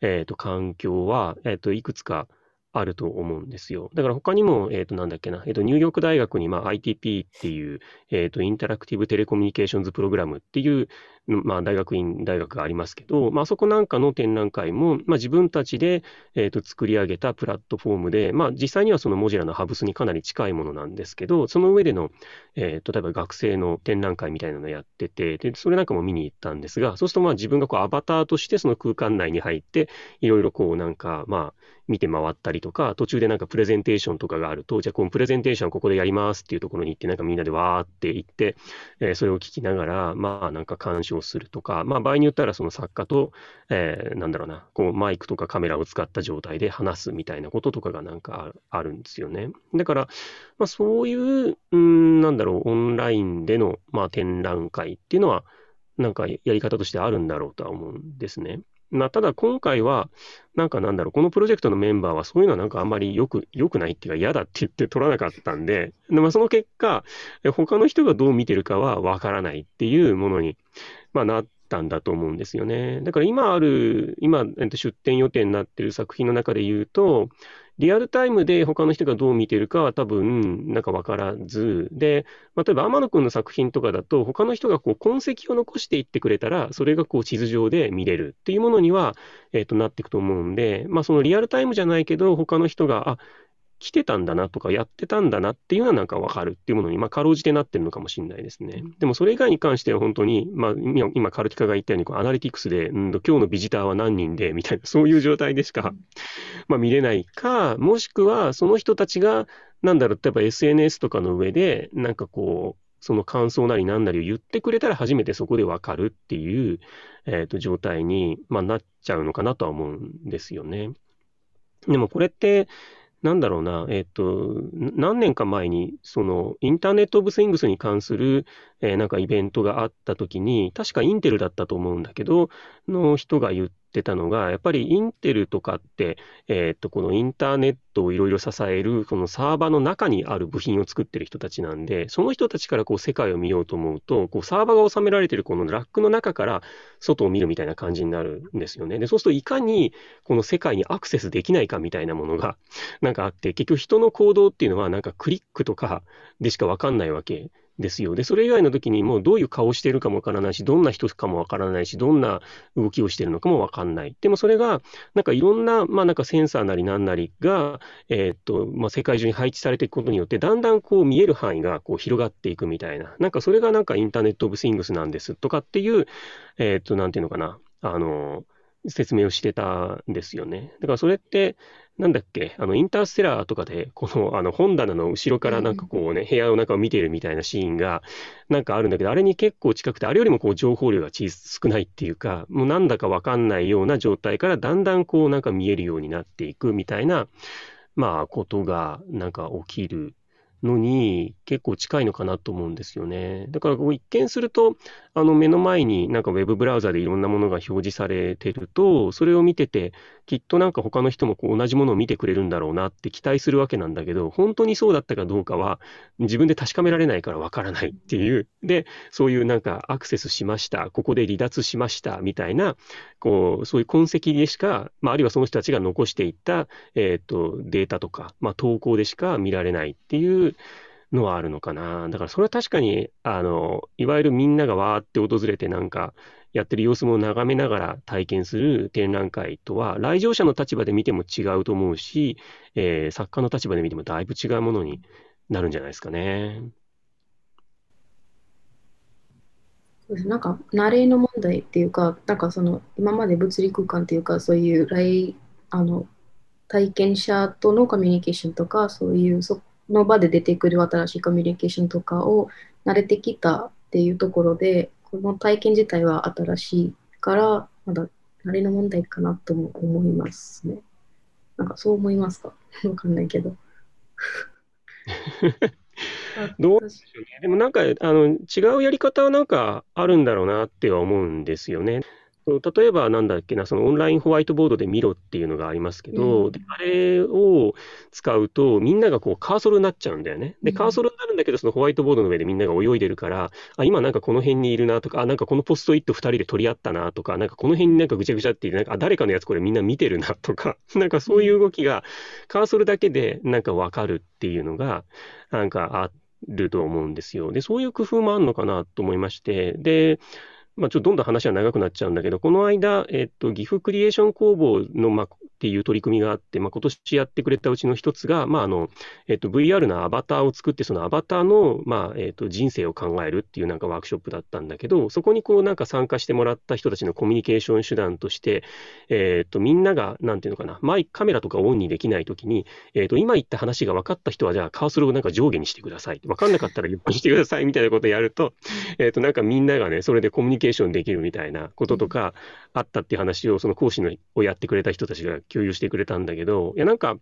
えー、っと環境は、えっといくつかあると思うんですよ。だから他にも、えっ、ー、と、なんだっけな、えっ、ー、と、ニューヨーク大学に、まあ、ITP っていう、えっ、ー、と、インタラクティブテレコミュニケーションズプログラムっていう、まあ、大学院、大学がありますけど、まあ、そこなんかの展覧会も、まあ、自分たちで、えっ、と、作り上げたプラットフォームで、まあ、実際にはそのモジュラのハブスにかなり近いものなんですけど、その上での、えー、例えば学生の展覧会みたいなのやってて、で、それなんかも見に行ったんですが、そうするとまあ自分がこうアバターとしてその空間内に入って、いろいろこうなんか、まあ、見て回ったりとか、途中でなんかプレゼンテーションとかがあると、じゃあこのプレゼンテーションここでやりますっていうところに行って、なんかみんなでわーって行って、えー、それを聞きながら、まあなんか鑑賞をするとか、まあ場合によったらその作家と、えー、なんだろうな、こうマイクとかカメラを使った状態で話すみたいなこととかがなんかあるんですよね。だから、まあそういう、うん、なんだろう、オンラインでの、まあ、展覧会っていうのは、なんかやり方としてあるんだろうとは思うんですね。まあ、ただ今回は、なんかなんだろう、このプロジェクトのメンバーはそういうのはなんかあんまりよく、良くないっていうか嫌だって言って取らなかったんで、でまあ、その結果、他の人がどう見てるかはわからないっていうものに、まあ、なったんだと思うんですよね。だから今ある、今、出展予定になってる作品の中で言うと、リアルタイムで他の人がどう見てるかは多分、なんかわからず、で、例えば天野くんの作品とかだと、他の人がこう痕跡を残していってくれたら、それがこう地図上で見れるっていうものには、えっ、ー、と、なっていくと思うんで、まあそのリアルタイムじゃないけど、他の人が、あ、来てたんだなとかやってたんだなっていうのはなんかわかるっていうものに、まあ、かろうじてなってるのかもしれないですね。でもそれ以外に関しては本当に、まあ、今、カルティカが言ったように、こうアナリティクスで、うんと、今日のビジターは何人で、みたいな、そういう状態でしか、まあ、見れないか、もしくは、その人たちが、なんだろう、例えば SNS とかの上で、なんかこう、その感想なり何なりを言ってくれたら初めてそこでわかるっていう、えー、と状態に、まあ、なっちゃうのかなとは思うんですよね。でもこれって、なんだろうな、えっ、と、何年か前に、その、インターネット・オブ・スイングスに関する、えー、なんかイベントがあった時に、確かインテルだったと思うんだけど、の人が言ってたのが、やっぱりインテルとかって、えっと、このインターネットをいろいろ支える、このサーバーの中にある部品を作ってる人たちなんで、その人たちからこう世界を見ようと思うと、こうサーバーが収められてるこのラックの中から外を見るみたいな感じになるんですよね。で、そうするといかにこの世界にアクセスできないかみたいなものがなんかあって、結局人の行動っていうのはなんかクリックとかでしかわかんないわけですよ。で、それ以外の時にもうどういう顔をしているかもわからないし、どんな人かもわからないし、どんな動きをしているのかもわかんない。でもそれが、なんかいろんな、まあなんかセンサーなりなんなりが、えー、っと、まあ世界中に配置されていくことによって、だんだんこう見える範囲がこう広がっていくみたいな。なんかそれがなんかインターネット・オブ・スイングスなんですとかっていう、えー、っと、なんていうのかな。あの、説明をしてたんですよね。だからそれって、なんだっけ、あの、インターステラーとかで、この、あの、本棚の後ろからなんかこうね、部屋の中を見てるみたいなシーンが、なんかあるんだけど、あれに結構近くて、あれよりもこう、情報量が小少ないっていうか、もうなんだかわかんないような状態から、だんだんこう、なんか見えるようになっていくみたいな、まあ、ことが、なんか起きるのに結構近いのかなと思うんですよね。だからこう一見すると、あの目の前になんかウェブブラウザでいろんなものが表示されてると、それを見てて、きっとなんか他の人もこう同じものを見てくれるんだろうなって期待するわけなんだけど、本当にそうだったかどうかは自分で確かめられないからわからないっていう。で、そういうなんかアクセスしました、ここで離脱しましたみたいな、こう、そういう痕跡でしか、まあ、あるいはその人たちが残していった、えっ、と、データとか、まあ、投稿でしか見られないっていう、のはあるのかな。だからそれは確かに、あの、いわゆるみんながわーって訪れてなんか、やってる様子も眺めながら体験する展覧会とは、来場者の立場で見ても違うと思うし、えー、作家の立場で見てもだいぶ違うものになるんじゃないですかね。なんか、慣れの問題っていうか、なんかその、今まで物理空間っていうか、そういう来、あの、体験者とのコミュニケーションとか、そういうその場で出てくる新しいコミュニケーションとかを慣れてきたっていうところで、この体験自体は新しいから、まだ慣れの問題かなとも思いますね。なんかそう思いますか？わかんないけど。どうでしょうね。でもなんか、あの、違うやり方はなんかあるんだろうなっては思うんですよね。例えばなんだっけな、そのオンラインホワイトボードで見ろっていうのがありますけど、うん、あれを使うと、みんながこうカーソルになっちゃうんだよね。で、カーソルになるんだけど、そのホワイトボードの上でみんなが泳いでるから、あ、今なんかこの辺にいるなとか、あ、なんかこのポストイット2人で取り合ったなとか、なんかこの辺になんかぐちゃぐちゃってなんか誰かのやつこれみんな見てるなとか、なんかそういう動きがカーソルだけでなんかわかるっていうのが、なんかあると思うんですよ。で、そういう工夫もあるのかなと思いまして、で、まあ、ちょっとどんどん話は長くなっちゃうんだけど、この間、えっと、岐阜クリエーション工房の、まあ、っていう取り組みがあって、まあ、今年やってくれたうちの一つが、まあ、あの、えっと、VR のアバターを作って、そのアバターの、まあ、えっと、人生を考えるっていうなんかワークショップだったんだけど、そこにこうなんか参加してもらった人たちのコミュニケーション手段として、えっと、みんなが、なんていうのかな、マイカメラとかオンにできないときに、えっと、今言った話が分かった人は、じゃあカーソルをなんか上下にしてください。分かんなかったら横にしてくださいみたいなことをやると、えっと、なんかみんながね、それでコミュニケーションできるみたいなこととかあったっていう話を、その講師のをやってくれた人たちが共有してくれたんだけど、いや、なんか、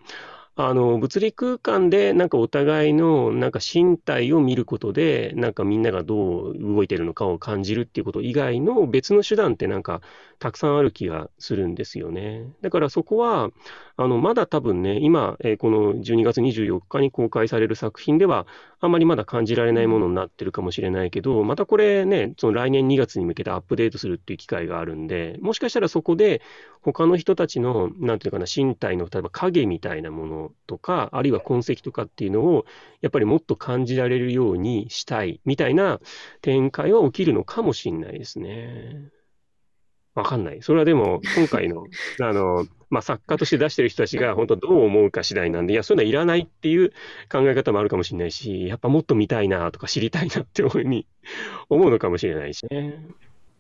あの、物理空間で、なんかお互いの、なんか身体を見ることで、なんかみんながどう動いてるのかを感じるっていうこと以外の別の手段ってなんかたくさんある気がするんですよね。だからそこは、あの、まだ多分ね、今、えー、この12月24日に公開される作品では、あんまりまだ感じられないものになってるかもしれないけど、またこれね、その来年2月に向けてアップデートするっていう機会があるんで、もしかしたらそこで他の人たちの、なんていうかな、身体の例えば影みたいなものとか、あるいは痕跡とかっていうのを、やっぱりもっと感じられるようにしたいみたいな展開は起きるのかもしれないですね。わかんない。それはでも、今回の、あの、まあ、作家として出してる人たちが本当どう思うか次第なんで、いや、そういうのはいらないっていう考え方もあるかもしれないし、やっぱもっと見たいなとか知りたいなっていうふうに 思うのかもしれないしね。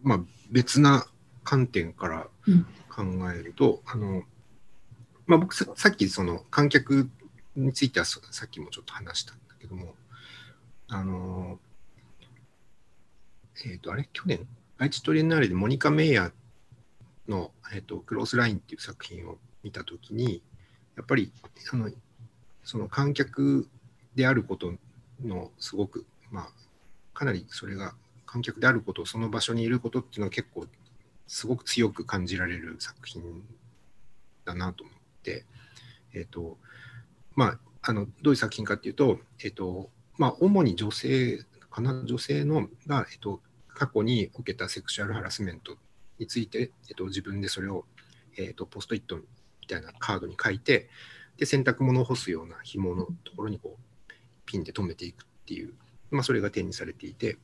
まあ、別な観点から考えると、うん、あの、まあ、僕さっきその観客についてはさっきもちょっと話したんだけども、あの、えっ、ー、と、あれ？去年？愛知トリエンナーレでモニカ・メイヤーの、えっと、クロスラインっていう作品を見たときに、やっぱりあのその観客であることのすごく、まあ、かなりそれが観客であること、その場所にいることっていうのは結構すごく強く感じられる作品だなと思って、えっ、ー、と、まあ、あのどういう作品かっていうと、えっ、ー、と、まあ、主に女性かな、女性のが、えっ、ー、と、過去に受けたセクシュアルハラスメントについて、えっと、自分でそれを、えっと、ポストイットみたいなカードに書いて、で、洗濯物を干すような紐のところにこう、ピンで留めていくっていう、まあ、それが展示されていて、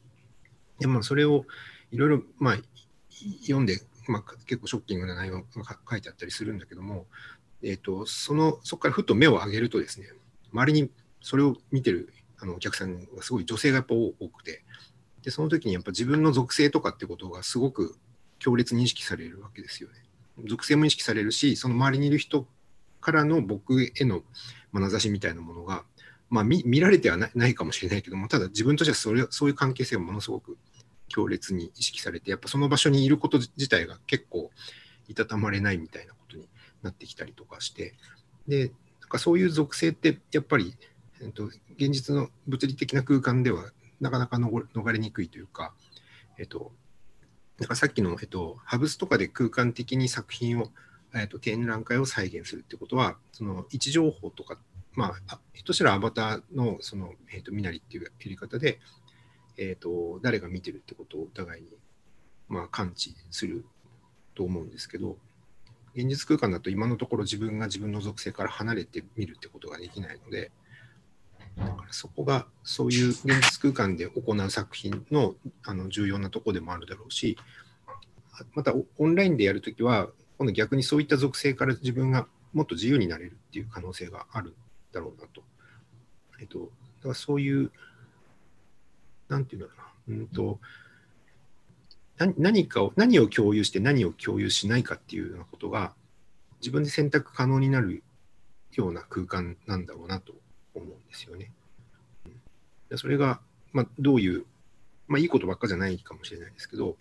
で、まあ、それをいろいろ、まあ、読んで、まあ、結構ショッキングな内容が書いてあったりするんだけども、えっ、と、その、そこからふっと目を上げるとですね、周りにそれを見てるあのお客さんがすごい女性がやっぱ多くて、で、その時にやっぱ自分の属性とかってことがすごく強烈に意識されるわけですよね。属性も意識されるし、その周りにいる人からの僕への眼差しみたいなものが、まあ見、られてはないかもしれないけども、ただ自分としてはそれそういう関係性がものすごく強烈に意識されて、やっぱその場所にいること自体が結構いたたまれないみたいなことになってきたりとかして、で、なんかそういう属性ってやっぱり、えっと、現実の物理的な空間ではなかなか逃れにくいというか、えっと、なんかさっきの、えっと、ハブスとかで空間的に作品を、えっと、展覧会を再現するってことは、その位置情報とか、まあ、ひとしらアバターのその、えっと、みなりっていうやり方で、えっと、誰が見てるってことをお互いに、まあ、感知すると思うんですけど、現実空間だと今のところ自分が自分の属性から離れて見るってことができないので、だからそこがそういう現実空間で行う作品のあの重要なとこでもあるだろうし、またオンラインでやるときは、今度逆にそういった属性から自分がもっと自由になれるっていう可能性があるだろうなと。えっと、だからそういう、なんていうんだろうな、うんと、何かを、何を共有して何を共有しないかっていうようなことが、自分で選択可能になるような空間なんだろうなと思うんですよね。それが、まあ、どういう、まあ、いいことばっかじゃないかもしれないですけど、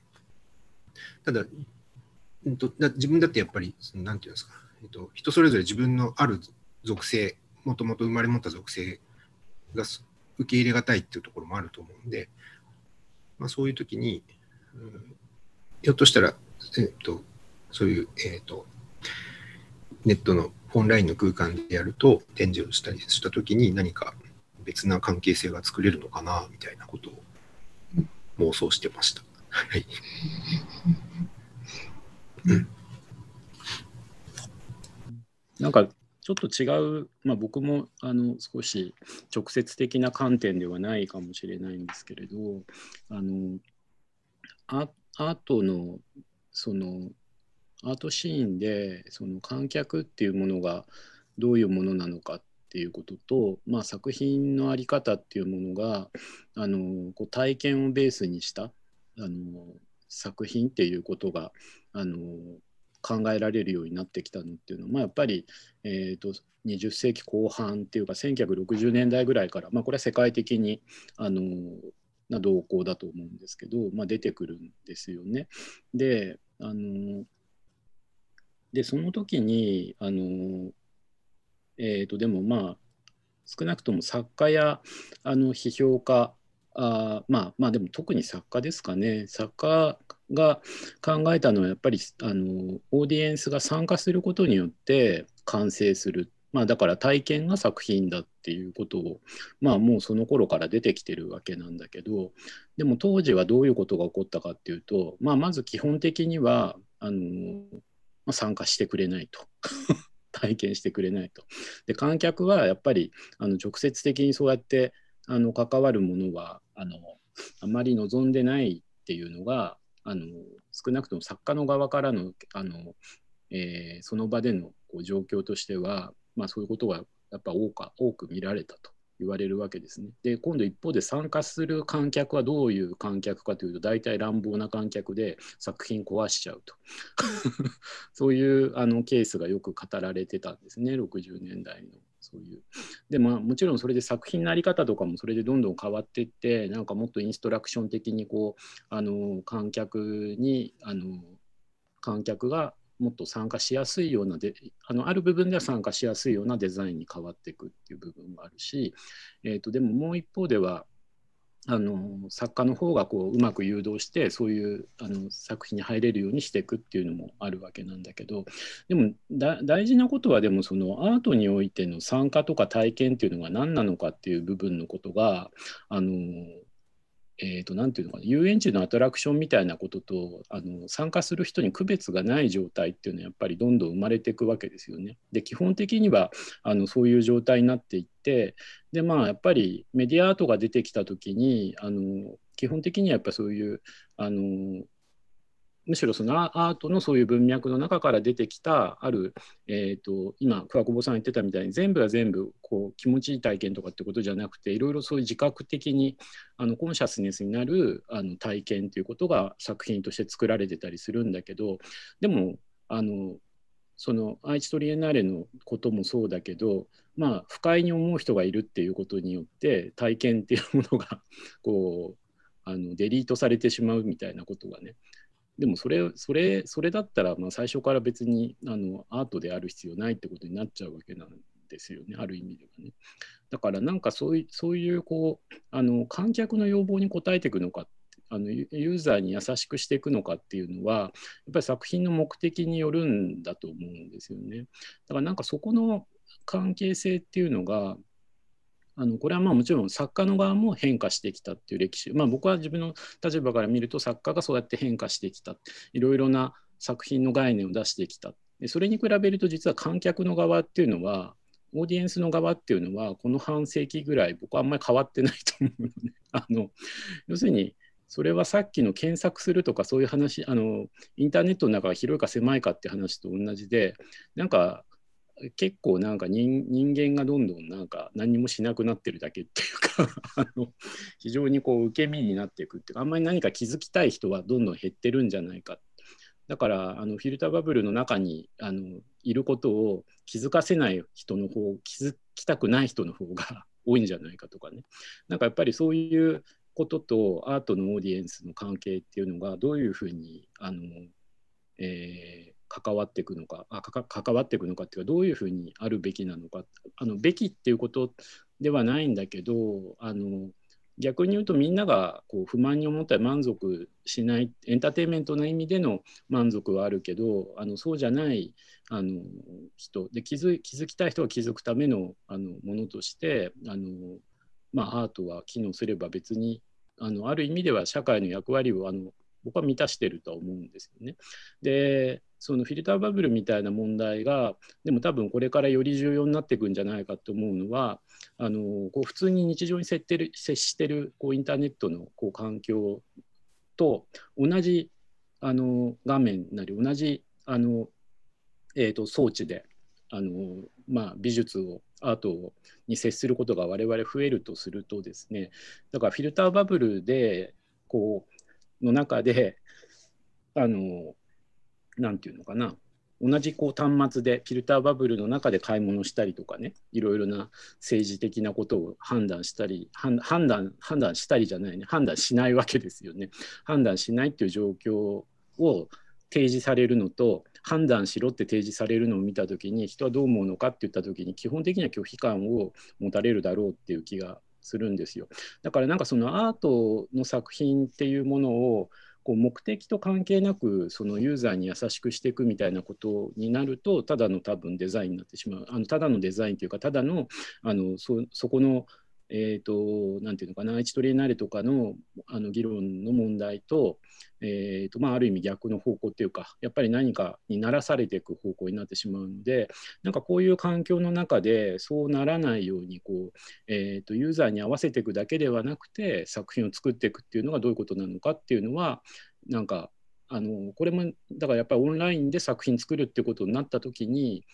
ただ、えっと、自分だってやっぱり、そのなんていうんですか、えっと、人それぞれ自分のある属性、もともと生まれ持った属性が受け入れがたいっていうところもあると思うんで、まあ、そういう時に、うん、ひょっとしたら、えっと、そういう、えっと、ネットのオンラインの空間でやると展示をしたりした時に何か別な関係性が作れるのかなみたいなことを妄想してました。はい。なんかちょっと違う、まあ、僕もあの少し直接的な観点ではないかもしれないんですけれどあのアートのそのアートシーンでその観客っていうものがどういうものなのかっていうことと、まあ、作品の在り方っていうものがあのこう体験をベースにしたあの作品っていうことがあの考えられるようになってきたのっていうのは、まあ、やっぱり、えーと、20世紀後半っていうか1960年代ぐらいから、まあ、これは世界的にあのな動向だと思うんですけど、まあ、出てくるんですよね。であのでその時にあの、えーと、でもまあ少なくとも作家やあの批評家あまあまあでも特に作家ですかね。作家が考えたのはやっぱりあのオーディエンスが参加することによって完成する、まあ、だから体験が作品だっていうことをまあもうその頃から出てきてるわけなんだけどでも当時はどういうことが起こったかっていうと、まあ、まず基本的にはあのまあ、参加してくれないと 体験してくれないと。で観客はやっぱりあの直接的にそうやってあの関わるものはあのあまり望んでないっていうのがあの少なくとも作家の側からのあの、えー、その場でのこう状況としては、まあ、そういうことがやっぱ多か多く見られたと言われるわけですね。で今度一方で参加する観客はどういう観客かというと大体乱暴な観客で作品壊しちゃうと そういうあのケースがよく語られてたんですね60年代の。そういうでまあもちろんそれで作品の在り方とかもそれでどんどん変わっていってなんかもっとインストラクション的にこうあの観客にあの観客がもっと参加しやすいようなであのある部分では参加しやすいようなデザインに変わっていくっていう部分があるし、えーと、でももう一方ではあの作家の方がこううまく誘導してそういうあの作品に入れるようにしていくっていうのもあるわけなんだけどでも大事なことはでもそのアートにおいての参加とか体験っていうのが何なのかっていう部分のことがあのえーと、なていうのかな遊園地のアトラクションみたいなこととあの参加する人に区別がない状態っていうのはやっぱりどんどん生まれていくわけですよね。で基本的にはあのそういう状態になっていってでまあやっぱりメディアアートが出てきた時にあの基本的にはやっぱそういうあのむしろそのアートのそういう文脈の中から出てきたある、えーと、今桑久保さん言ってたみたいに全部が全部こう気持ちいい体験とかってことじゃなくていろいろそういう自覚的にあのコンシャスネスになるあの体験ということが作品として作られてたりするんだけどでもあのその愛知トリエナーレのこともそうだけどまあ不快に思う人がいるっていうことによって体験っていうものがこうあのデリートされてしまうみたいなことがねでもそれそれそれだったらまあ最初から別にあのアートである必要ないってことになっちゃうわけなんですよねある意味ではね。だからなんかそういうそういうこうあの観客の要望に応えていくのかあのユーザーに優しくしていくのかっていうのはやっぱり作品の目的によるんだと思うんですよね。だからなんかそこの関係性っていうのがあのこれはまあもちろん作家の側も変化してきたっていう歴史、まあ、僕は自分の立場から見ると作家がそうやって変化してきた。いろいろな作品の概念を出してきた。でそれに比べると実は観客の側っていうのはオーディエンスの側っていうのはこの半世紀ぐらい僕はあんまり変わってないと思うのね。あの要するにそれはさっきの検索するとかそういう話あのインターネットの中が広いか狭いかって話と同じでなんか結構なんか人間がどんどんなんか何もしなくなってるだけっていうか あの非常にこう受け身になっていくっていうかあんまり何か気づきたい人はどんどん減ってるんじゃないか。だからあのフィルターバブルの中にあのいることを気づかせない人の方気づきたくない人の方が 多いんじゃないかとかね。なんかやっぱりそういうこととアートのオーディエンスの関係っていうのがどういうふうにあの、えー、関わっていくのかあか関わっていくのかっていうかどういうふうにあるべきなのかあのべきっていうことではないんだけどあの逆に言うとみんながこう不満に思ったり満足しないエンターテインメントの意味での満足はあるけどあのそうじゃないあの人で気づ気づきたい人が気づくためのあのものとしてあの、まあ、アートは機能すれば別にあのある意味では社会の役割をあの僕は満たしてるとは思うんですよね。でそのフィルターバブルみたいな問題がでも多分これからより重要になっていくんじゃないかと思うのはあのこう普通に日常に接してる接してるこうインターネットのこう環境と同じあの画面なり同じあの、えーと、装置であの、まあ、美術をアートに接することが我々増えるとするとですねだからフィルターバブルでこうの中であのなんていうのかな。同じこう端末でフィルターバブルの中で買い物したりとかね。いろいろな政治的なことを判断したり判断判断したりじゃないね。判断しないわけですよね。判断しないっていう状況を提示されるのと判断しろって提示されるのを見た時に人はどう思うのかって言った時に基本的には拒否感を持たれるだろうっていう気がするんですよ。だからなんかそのアートの作品っていうものをこう目的と関係なくそのユーザーに優しくしていくみたいなことになるとただの多分デザインになってしまう。あのただのデザインというかただのあのそそこのえーと、なんていうのかな、愛知トリエナーレとかのあの議論の問題と、えーとまあ、ある意味逆の方向っていうか、やっぱり何かにならされていく方向になってしまうので、なんかこういう環境の中でそうならないようにこう、えーと、ユーザーに合わせていくだけではなくて、作品を作っていくっていうのがどういうことなのかっていうのは、なんかあのこれもだからやっぱりオンラインで作品作るっていうことになった時に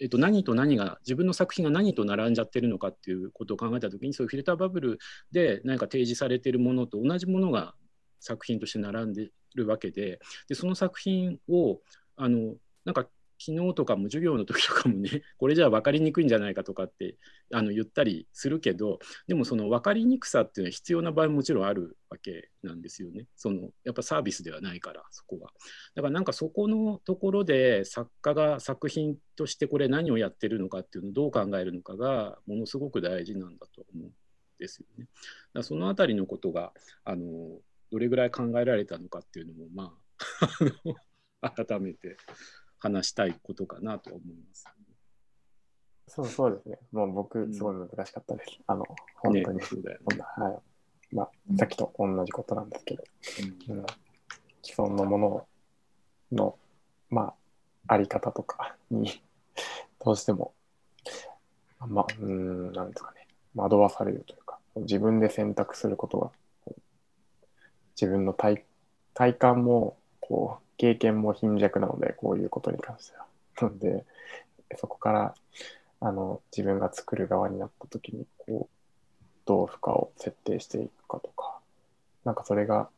えっと、何と何が自分の作品が何と並んじゃってるのかっていうことを考えた時にそういうフィルターバブルで何か提示されてるものと同じものが作品として並んでるわけででその作品をあのなんか昨日とかも授業の時とかもね これじゃあ分かりにくいんじゃないかとかってあの言ったりするけどでもその分かりにくさっていうのは必要な場合ももちろんあるわけなんですよね。そのやっぱサービスではないからそこがだからなんかそこのところで作家が作品としてこれ何をやってるのかっていうのをどう考えるのかがものすごく大事なんだと思うんですよね。だそのあたりのことがあのどれぐらい考えられたのかっていうのもまあ 改めて話したいことかなと思います、ね。そうそうですね。もう僕、すごい難しかったです。うん、あの、本当に。ねね、はい。まあ、さっきと同じことなんですけど、うん、既存のものの、まあ、あり方とかに、どうしても、まあ、うん、なんですかね、惑わされるというか、自分で選択することが、自分の体体感も、こう、経験も貧弱なので、こういうことに関しては。なので、そこから、あの、自分が作る側になった時に、こう、どう負荷を設定していくかとか、なんかそれが、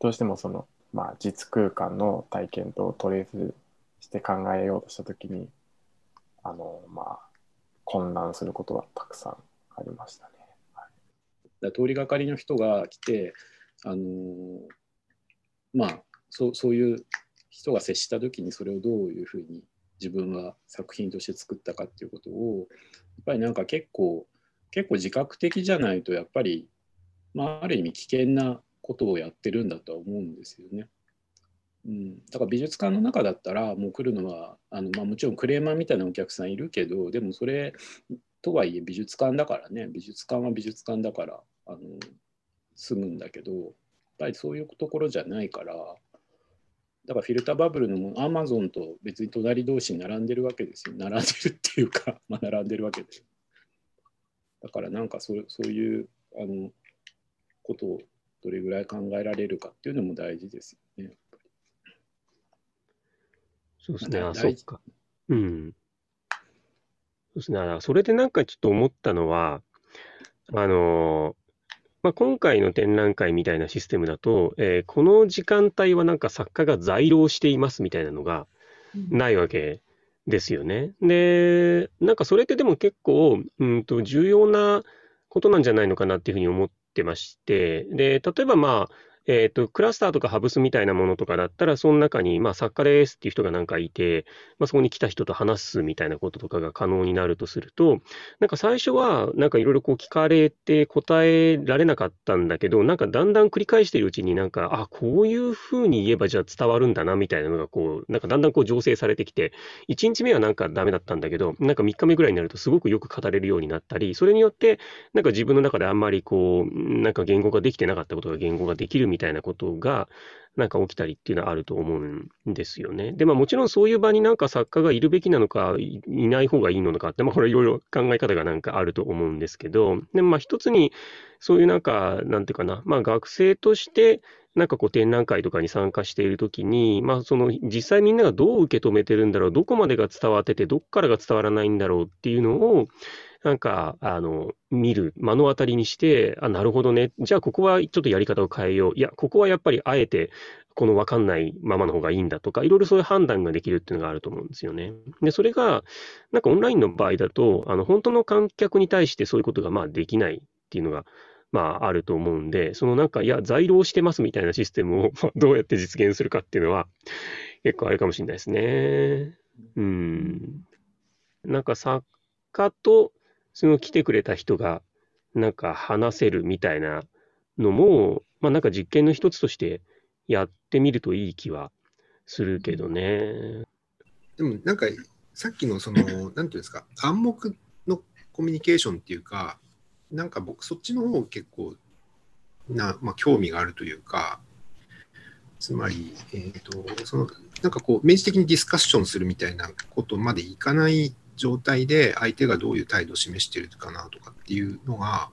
どうしてもその、まあ、実空間の体験とトレースして考えようとした時に、あの、まあ、混乱することはたくさんありましたね。はい、通りがかりの人が来て、あのまあ、そうそういう人が接した時にそれをどういうふうに自分は作品として作ったかっていうことをやっぱりなんか結構結構自覚的じゃないとやっぱり、まあ、ある意味危険なことをやってるんだとは思うんですよね。うん、だから美術館の中だったらもう来るのはあの、まあ、もちろんクレーマーみたいなお客さんいるけどでもそれとはいえ美術館だからね美術館は美術館だからあの住むんだけどやっぱりそういうところじゃないからだからフィルターバブルのもアマゾンと別に隣同士に並んでるわけですよ。並んでるっていうか、まあ、並んでるわけです。だからなんかそうそういうあのことをどれぐらい考えられるかっていうのも大事ですよね。そうですね、あ、そっか。うん。そうですね、あそれでなんかちょっと思ったのは、あのーまあ、今回の展覧会みたいなシステムだと、えーこの時間帯はなんか作家が在労していますみたいなのがないわけですよね。で、なんかそれってでも結構、うんと、重要なことなんじゃないのかなっていうふうに思ってまして、で、例えばまあ、えっと、クラスターとかハブスみたいなものとかだったら、その中に、まあ、作家ですっていう人がなんかいて、まあ、そこに来た人と話すみたいなこととかが可能になるとすると、なんか最初は、なんかいろいろこう聞かれて答えられなかったんだけど、なんかだんだん繰り返しているうちになんか、あ、こういうふうに言えばじゃあ伝わるんだなみたいなのがこう、なんかだんだんこう醸成されてきて、1日目はなんかダメだったんだけど、なんか3日目ぐらいになるとすごくよく語れるようになったり、それによって、なんか自分の中であんまりこう、なんか言語ができてなかったことが言語ができるみたいなことが、なんか起きたりっていうのはあると思うんですよね。で、まあもちろんそういう場になんか作家がいるべきなのか、いない方がいいのかって、まあこれいろいろ考え方がなんかあると思うんですけど、でもまあ一つに、そういうなんか、なんていうかな、まあ学生として、なんかこう展覧会とかに参加しているときに、まあその実際みんながどう受け止めてるんだろう、どこまでが伝わってて、どっからが伝わらないんだろうっていうのを、なんか、あの、見る、目の当たりにして、あ、なるほどね。じゃあ、ここはちょっとやり方を変えよう。いや、ここはやっぱりあえて、この分かんないままの方がいいんだとか、いろいろそういう判断ができるっていうのがあると思うんですよね。で、それが、なんかオンラインの場合だと、あの、本当の観客に対してそういうことが、まあ、できないっていうのが、まあ、あると思うんで、そのなんか、いや、在労してますみたいなシステムを まあどうやって実現するかっていうのは、結構あるかもしれないですね。うん。なんか作家と、その来てくれた人が、なんか話せるみたいなのも、まあなんか実験の一つとしてやってみるといい気はするけどね。でもなんかさっきのその、なんていうんですか、暗黙のコミュニケーションっていうか、なんか僕、そっちの方結構な、まあ、興味があるというか、つまり、えっ、と、その、なんかこう、明示的にディスカッションするみたいなことまでいかない状態で、相手がどういう態度を示しているかなとかっていうのが、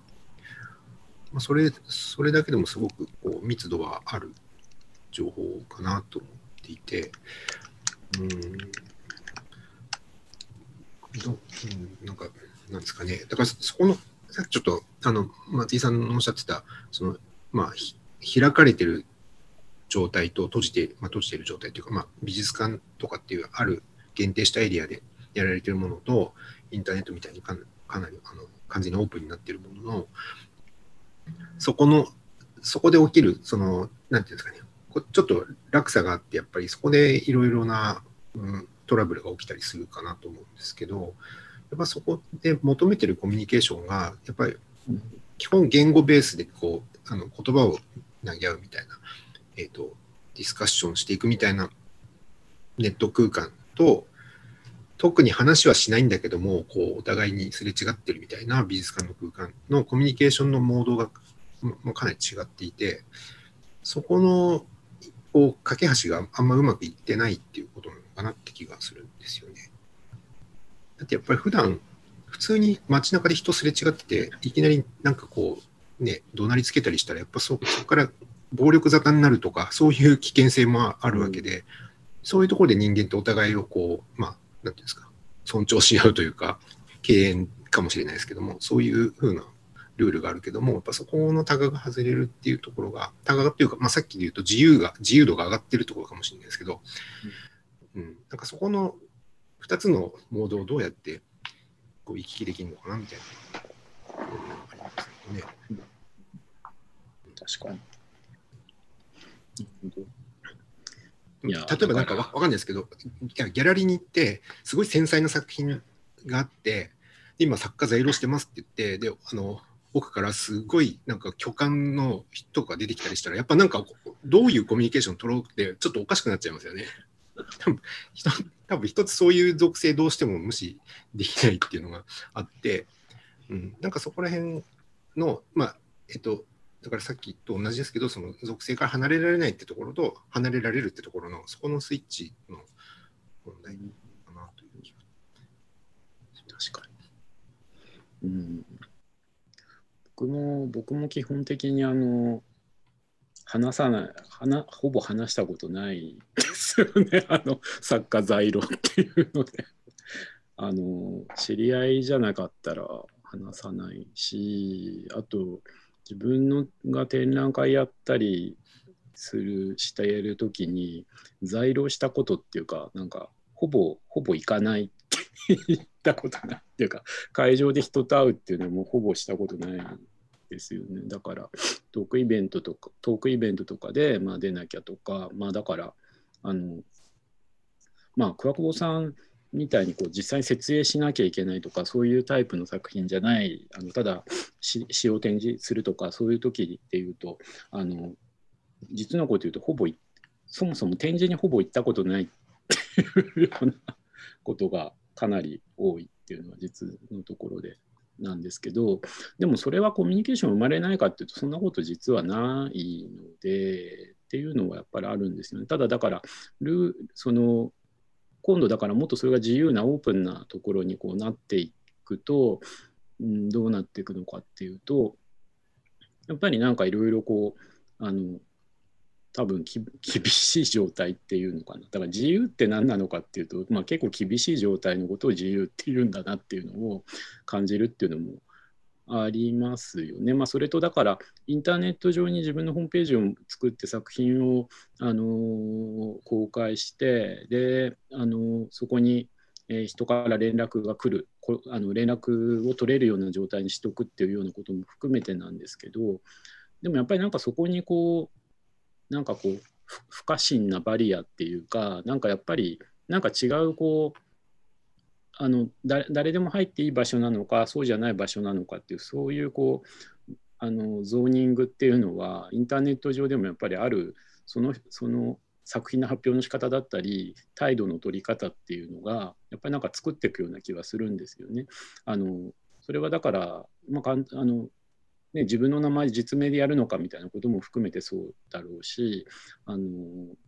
まあ、それ、それだけでもすごくこう密度はある情報かなと思っていて、うん、どうん、なんか、なんですかね、だからそこの、さっきちょっと、あの、松井さんのおっしゃってた、その、まあ、ひ開かれてる状態と閉じて、まあ、閉じてる状態というか、まあ、美術館とかっていうある限定したエリアでやられてるものと、インターネットみたいにかかなりあの完全にオープンになっているものの、そこの、そこで起きる、その、なんていうんですかね、ちょっと落差があって、やっぱりそこでいろいろな、うん、トラブルが起きたりするかなと思うんですけど、やっぱそこで求めてるコミュニケーションが、やっぱり基本言語ベースでこう、あの言葉を投げ合うみたいな、えっ、と、ディスカッションしていくみたいなネット空間と、特に話はしないんだけども、こう、お互いにすれ違ってるみたいな美術館の空間のコミュニケーションのモードがもうかなり違っていて、そこの、こう、架け橋があんまうまくいってないっていうことなのかなって気がするんですよね。だってやっぱり普段、普通に街中で人すれ違ってて、いきなりなんかこう、ね、怒鳴りつけたりしたら、やっぱそそこから暴力沙汰になるとか、そういう危険性もあるわけで、そういうところで人間ってお互いをこう、まあ、なんていうんですか、尊重し合うというか、敬遠かもしれないですけども、そういうふうなルールがあるけども、やっぱそこのタガが外れるっていうところが、タガっていうか、まあ、さっきで言うと自由が、自由度が上がってるところかもしれないですけど、うん、なんかそこの2つのモードをどうやってこう行き来できるのかなみたいな。ところがありますね。確かに。なるほど例えばなんかわだかんないですけど、ギャラリーに行って、すごい繊細な作品があって、で今、作家在労してますって言って、であの奥からすごいなんか巨漢の人が出てきたりしたら、やっぱなんかどういうコミュニケーションを取ろうって、ちょっとおかしくなっちゃいますよね。多分人多分一つそういう属性どうしても無視できないっていうのがあって、うん、なんかそこら辺の、まあ、えっと、だからさっきと同じですけど、その属性から離れられないってところと、離れられるってところの、そこのスイッチの問題かなという気が。確かに。うん。僕も、僕も基本的にあの、話さない、話ほぼ話したことないですよね。あの、作家在庫っていうので。あの、知り合いじゃなかったら話さないし、あと、自分のが展覧会やったりする、しているときに、在庫したことっていうか、なんか、ほぼ、ほぼ行かないって言ったことないっていうか、会場で人と会うっていうのもほぼしたことないですよね。だから、トークイベントとか、トークイベントとかで、まあ、出なきゃとか、まあ、だから、あの、まあ、桑久保さんみたいにこう実際に設営しなきゃいけないとかそういうタイプの作品じゃないあのただ詩を展示するとかそういう時っていうとあの実のこと言うとほぼそもそも展示にほぼ行ったことないっていうようなことがかなり多いっていうのは実のところでなんですけどでもそれはコミュニケーション生まれないかっていうとそんなこと実はないのでっていうのはやっぱりあるんですよね。ただだからルーその今度だからもっとそれが自由なオープンなところにこうなっていくと、うん、どうなっていくのかっていうとやっぱりなんかいろいろこうあの多分厳しい状態っていうのかな。だから自由って何なのかっていうと、まあ、結構厳しい状態のことを自由っていうんだなっていうのを感じるっていうのもありますよね。まあ、それとだからインターネット上に自分のホームページを作って作品を、あのー、公開してで、あのー、そこに、え、人から連絡が来るあの連絡を取れるような状態にしておくっていうようなことも含めてなんですけどでもやっぱりなんかそこにこうなんかこう不可侵なバリアっていうかなんかやっぱりなんか違うこうあの誰でも入っていい場所なのかそうじゃない場所なのかっていうそういうこうあのゾーニングっていうのはインターネット上でもやっぱりあるそのその作品の発表の仕方だったり態度の取り方っていうのがやっぱりなんか作っていくような気がするんですよね。あのそれはだから、まあ、あのね、自分の名前実名でやるのかみたいなことも含めてそうだろうしあの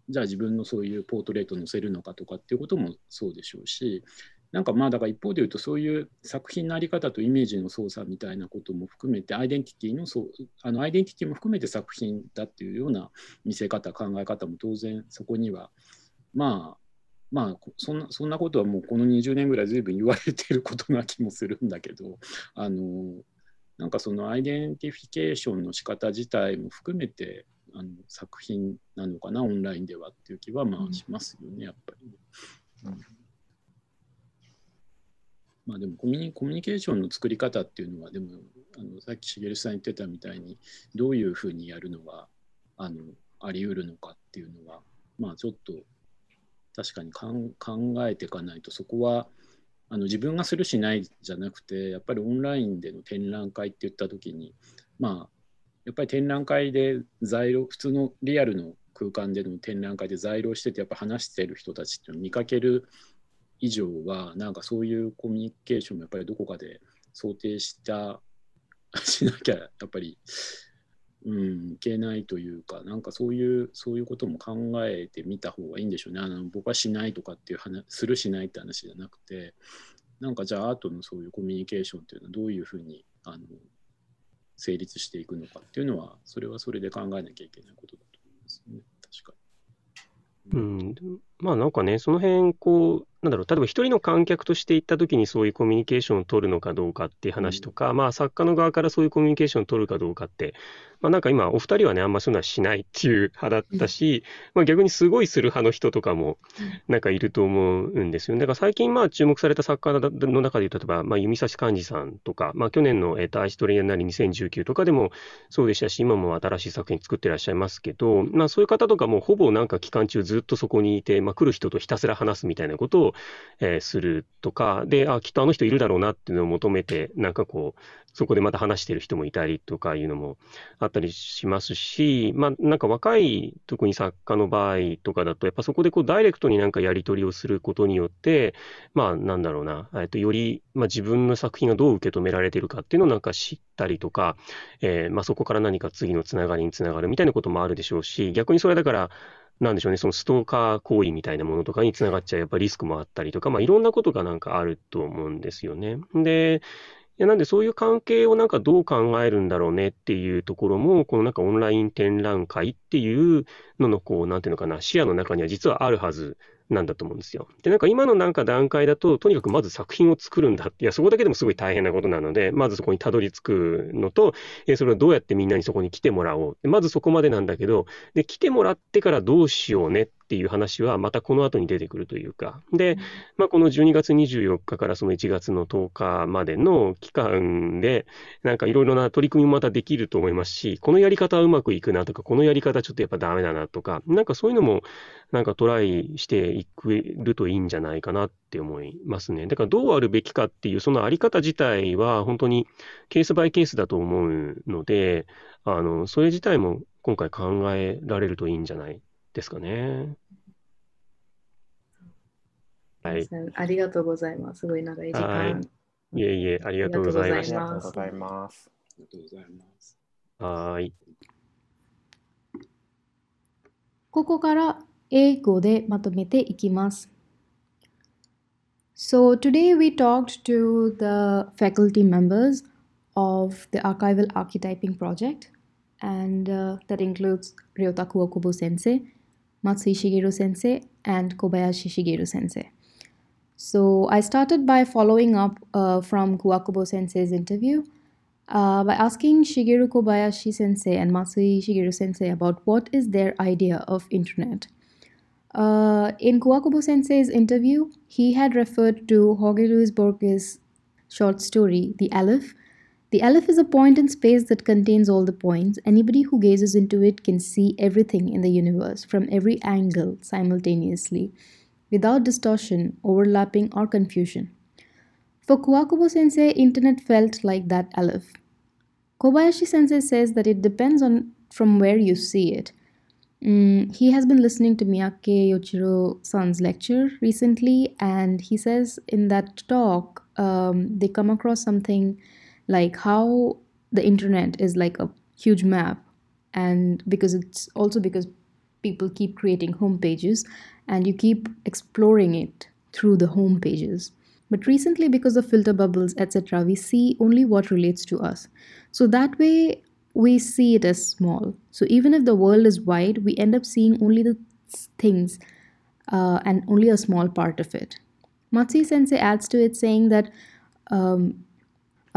じゃあ自分のそういうポートレート載せるのかとかっていうこともそうでしょうしなんかまあだから一方で言うとそういう作品の在り方とイメージの操作みたいなことも含めてアイデンティティのそうあのアイデンティティも含めて作品だっていうような見せ方考え方も当然そこにはまあまあそんなそんなことはもうこの20年ぐらい随分言われてることな気もするんだけどあのなんかその identification の仕方自体も含めてあの作品なのかなオンラインではっていう気はまあしますよねやっぱりね。うんまあでもコミュニコミュニケーションの作り方っていうのはでもあのさっき茂さん言ってたみたいにどういうふうにやるのがあのあり得るのかっていうのはまあちょっと確かに考えていかないとそこはあの自分がするしないじゃなくてやっぱりオンラインでの展覧会って言った時にまあやっぱり展覧会で在庫普通のリアルの空間での展覧会で在庫しててやっぱ話してる人たちっていうのを見かける以上はなんかそういうコミュニケーションもやっぱりどこかで想定した しなきゃやっぱり、うん、いけないというかなんかそういうそういうことも考えてみた方がいいんでしょうね。あの僕はしないとかっていう話するしないって話じゃなくてなんかじゃあアートのそういうコミュニケーションっていうのはどういうふうにあの成立していくのかっていうのはそれはそれで考えなきゃいけないことだと思いますね。確かに。うん。まあなんかね、その辺、こう、なんだろう、例えば一人の観客として行った時にそういうコミュニケーションを取るのかどうかっていう話とか、まあ作家の側からそういうコミュニケーションを取るかどうかって、まあなんか今お二人はね、あんまそういうのはしないっていう派だったし、まあ逆にすごいする派の人とかもなんかいると思うんですよね。だから最近まあ注目された作家の中で例えば、まあ弓差寛治さんとか、まあ去年の、えっ、と、アイストレイアなり2019とかでもそうでしたし、今も新しい作品作ってらっしゃいますけど、まあそういう方とかもほぼなんか期間中ずっとそこにいて、まあ、来る人とひたすら話すみたいなことを、えーするとか、で、あ、きっとあの人いるだろうなっていうのを求めて、なんかこう、そこでまた話してる人もいたりとかいうのもあったりしますし、まあ、なんか若い、特に作家の場合とかだと、やっぱそこでこうダイレクトになんかやり取りをすることによって、まあ、なんだろうな、えっと、より、まあ、自分の作品がどう受け止められてるかっていうのをなんか知ったりとか、えーまあ、そこから何か次のつながりにつながるみたいなこともあるでしょうし、逆にそれだから、なんでしょうね、そのストーカー行為みたいなものとかにつながっちゃうやっぱりリスクもあったりとか、まあ、いろんなことがなんかあると思うんですよね。で、いやなんでそういう関係をなんかどう考えるんだろうねっていうところも、このなんかオンライン展覧会っていうののこう、なんていうのかな、視野の中には実はあるはずなんだと思うんですよ。で、なんか今のなんか段階だと、とにかくまず作品を作るんだって、いや、そこだけでもすごい大変なことなので、まずそこにたどり着くのと、えそれをどうやってみんなにそこに来てもらおう。まずそこまでなんだけど、で、来てもらってからどうしようねっていう話はまたこの後に出てくるというか。で、まあ、この12月24日からその1月の10日までの期間で、なんかいろいろな取り組みもまたできると思いますし、このやり方はうまくいくなとか、このやり方ちょっとやっぱダメだなとか、なんかそういうのもなんかトライしていくるといいんじゃないかなって思いますね。だからどうあるべきかっていうそのあり方自体は本当にケースバイケースだと思うので、あの、それ自体も今回考えられるといいんじゃないですかね。はい。ありがとうございます。すごい長い時はい間。いえいえ、ありがとうございまありした。がとうございます。ありがとうございます。はーい。ここから英語でまとめていきます。So today we talked to the faculty members of the archival archetyping project, and uh, that includes Ryota Kuokubo sensei, Matsui Shigeru sensei, and Kobayashi Shigeru sensei. So I started by following up uh, from Kuwakubo sensei's interview uh, by asking Shigeru Kobayashi sensei and Matsui Shigeru sensei about what is their idea of internet. Uh, in Kuwakubo sensei's interview, he had referred to Jorge Luis Borges' short story, The Aleph. The Aleph is a point in space that contains all the points. Anybody who gazes into it can see everything in the universe from every angle simultaneously, without distortion, overlapping, or confusion. For Kuwakubo sensei, internet felt like that Aleph. Kobayashi sensei says that it depends on from where you see it. Mm, he has been listening to Miyake Yoshiro san's lecture recently, and he says in that talk, um, they come across something like how the internet is like a huge map, and because it's also because people keep creating home pages and you keep exploring it through the home pages. But recently, because of filter bubbles, etc., we see only what relates to us. So that way, we see it as small. So even if the world is wide, we end up seeing only the things uh, and only a small part of it. Matsui Sensei adds to it saying that um,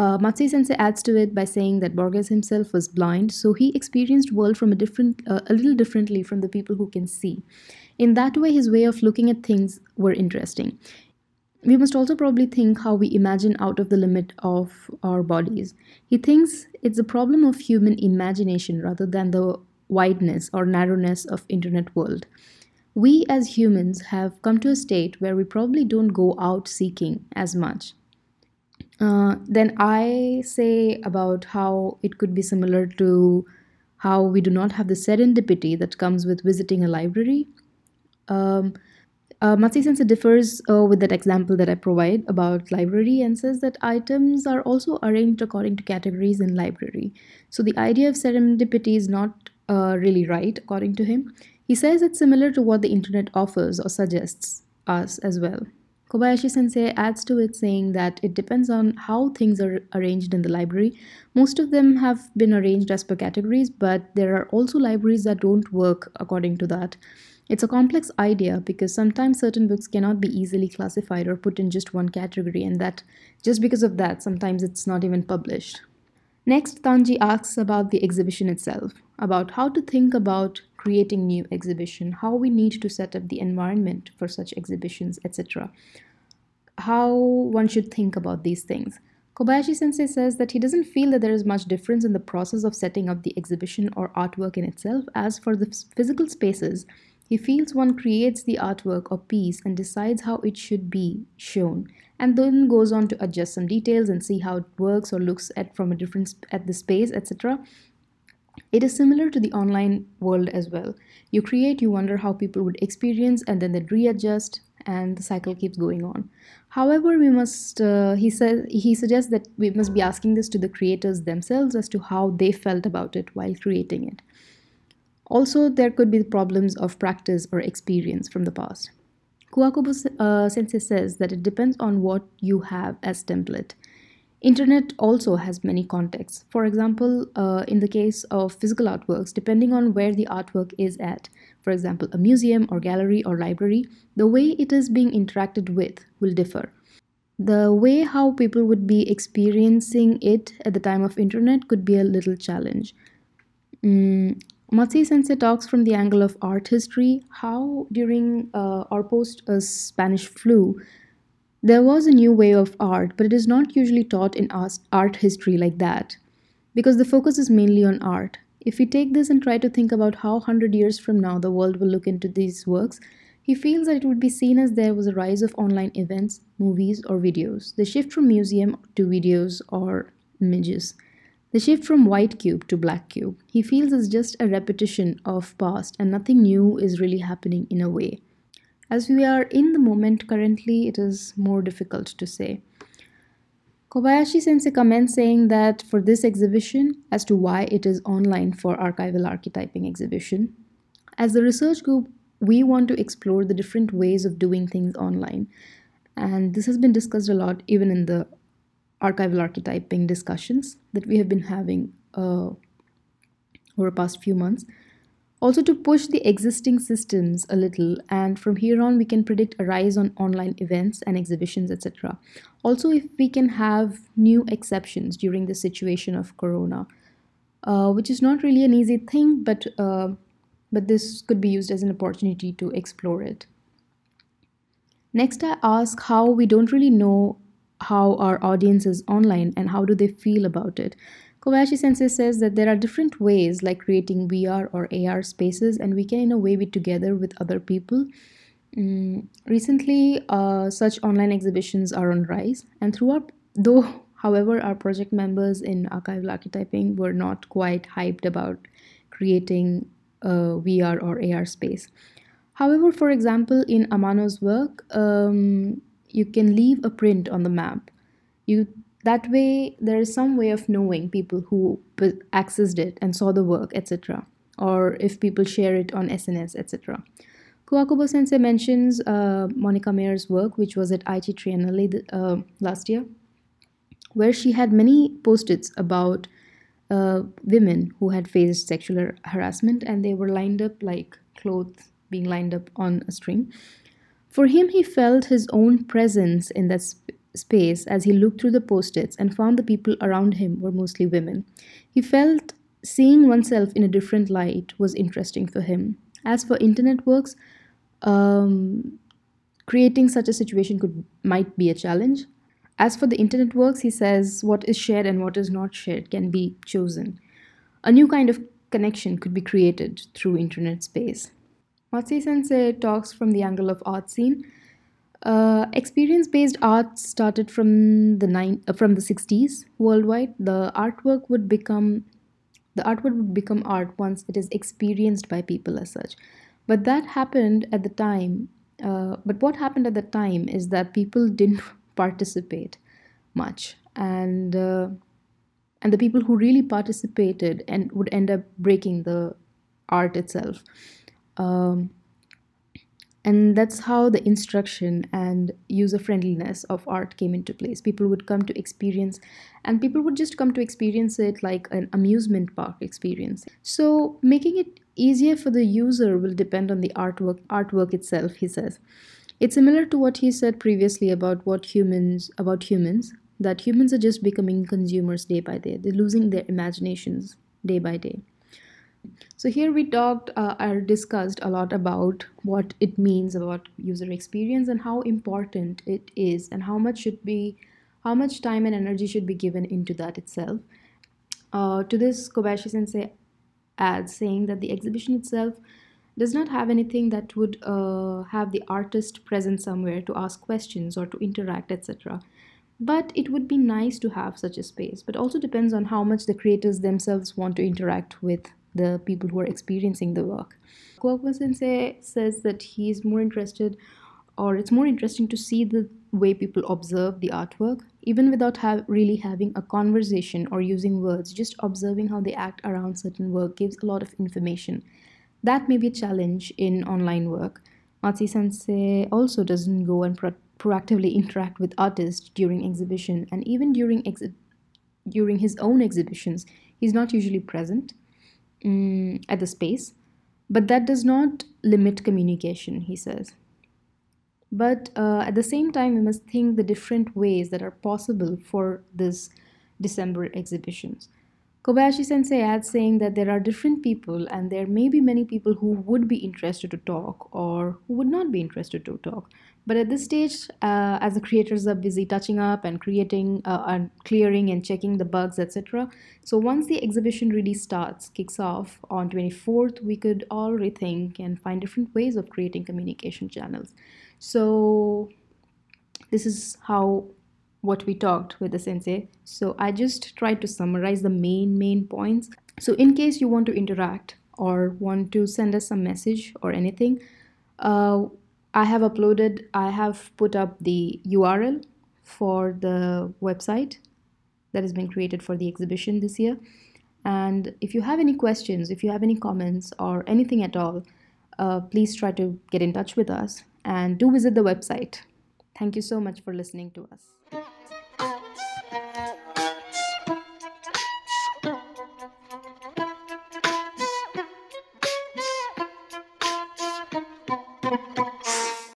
uh, Matsui Sensei adds to it by saying that Borges himself was blind, so he experienced world from a different, uh, a little differently from the people who can see. In that way, his way of looking at things were interesting. We must also probably think how we imagine out of the limit of our bodies. He thinks it's a problem of human imagination rather than the wideness or narrowness of internet world. We as humans have come to a state where we probably don't go out seeking as much. Uh, then I say about how it could be similar to how we do not have the serendipity that comes with visiting a library. Um, uh, Sensei differs uh, with that example that I provide about library and says that items are also arranged according to categories in library. So the idea of serendipity is not uh, really right, according to him. He says it's similar to what the internet offers or suggests us as well. Kobayashi sensei adds to it saying that it depends on how things are arranged in the library. Most of them have been arranged as per categories, but there are also libraries that don't work according to that. It's a complex idea because sometimes certain books cannot be easily classified or put in just one category, and that just because of that, sometimes it's not even published. Next, Tanji asks about the exhibition itself, about how to think about creating new exhibition, how we need to set up the environment for such exhibitions, etc. How one should think about these things. Kobayashi sensei says that he doesn't feel that there is much difference in the process of setting up the exhibition or artwork in itself. As for the physical spaces, He feels one creates the artwork or piece and decides how it should be shown, and then goes on to adjust some details and see how it works or looks at from a different at the space, etc. It is similar to the online world as well. You create, you wonder how people would experience, and then they readjust, and the cycle keeps going on. However, we must, uh, he says, he suggests that we must be asking this to the creators themselves as to how they felt about it while creating it. Also, there could be problems of practice or experience from the past. Kuwakubo uh, sensei says that it depends on what you have as template. Internet also has many contexts. For example, uh, in the case of physical artworks, depending on where the artwork is at, for example, a museum or gallery or library, the way it is being interacted with will differ. The way how people would be experiencing it at the time of internet could be a little challenge. Mm, Matsi Sensei talks from the angle of art history, how during uh, or post a Spanish flu, there was a new way of art, but it is not usually taught in art history like that, because the focus is mainly on art. If we take this and try to think about how 100 years from now the world will look into these works, he feels that it would be seen as there was a rise of online events, movies, or videos, the shift from museum to videos or images. The shift from white cube to black cube, he feels is just a repetition of past and nothing new is really happening in a way. As we are in the moment currently, it is more difficult to say. Kobayashi sensei comments saying that for this exhibition, as to why it is online for archival archetyping exhibition, as the research group, we want to explore the different ways of doing things online. And this has been discussed a lot even in the archival archetyping discussions that we have been having uh, over the past few months. Also, to push the existing systems a little, and from here on, we can predict a rise on online events and exhibitions, etc. Also, if we can have new exceptions during the situation of Corona, uh, which is not really an easy thing, but uh, but this could be used as an opportunity to explore it. Next, I ask how we don't really know how our audience is online and how do they feel about it. Kobayashi Sensei says that there are different ways, like creating VR or AR spaces, and we can, in a way, be together with other people. Mm, recently, uh, such online exhibitions are on rise, and throughout, though, however, our project members in archival archetyping were not quite hyped about creating a VR or AR space. However, for example, in Amano's work, um, you can leave a print on the map. You that way there is some way of knowing people who accessed it and saw the work etc or if people share it on sns etc kuwakubo sensei mentions uh, monica mayer's work which was at aichi triennale uh, last year where she had many post-its about uh, women who had faced sexual harassment and they were lined up like clothes being lined up on a string. For him he felt his own presence in that space as he looked through the post its and found the people around him were mostly women. He felt seeing oneself in a different light was interesting for him. As for internet works, um, creating such a situation could might be a challenge. As for the internet works, he says what is shared and what is not shared can be chosen. A new kind of connection could be created through internet space. Matsi Sensei talks from the angle of art scene uh, experience-based art started from the nine uh, from the 60s worldwide. The artwork would become the artwork would become art once it is experienced by people as such. But that happened at the time. Uh, but what happened at the time is that people didn't participate much, and uh, and the people who really participated and would end up breaking the art itself. Um, and that's how the instruction and user friendliness of art came into place. People would come to experience and people would just come to experience it like an amusement park experience. So making it easier for the user will depend on the artwork artwork itself he says. It's similar to what he said previously about what humans about humans that humans are just becoming consumers day by day. They're losing their imaginations day by day so here we talked uh, or discussed a lot about what it means about user experience and how important it is and how much should be how much time and energy should be given into that itself. Uh, to this, Kobayashi Sensei adds saying that the exhibition itself does not have anything that would uh, have the artist present somewhere to ask questions or to interact, etc. But it would be nice to have such a space, but also depends on how much the creators themselves want to interact with the people who are experiencing the work. Kuokwa Sensei says that he is more interested, or it's more interesting to see the way people observe the artwork, even without really having a conversation or using words. Just observing how they act around certain work gives a lot of information. That may be a challenge in online work. Matsi Sensei also doesn't go and pro- proactively interact with artists during exhibition, and even during exhi- during his own exhibitions, he's not usually present mm, at the space. But that does not limit communication, he says. But uh, at the same time, we must think the different ways that are possible for this December exhibitions. Kobayashi sensei adds saying that there are different people, and there may be many people who would be interested to talk or who would not be interested to talk. But at this stage, uh, as the creators are busy touching up and creating uh, and clearing and checking the bugs, etc. So once the exhibition really starts, kicks off on 24th, we could all rethink and find different ways of creating communication channels. So this is how what we talked with the sensei. So I just tried to summarize the main main points. So in case you want to interact or want to send us a message or anything, uh, I have uploaded. I have put up the URL for the website that has been created for the exhibition this year. And if you have any questions, if you have any comments or anything at all, uh, please try to get in touch with us and do visit the website. Thank you so much for listening to us.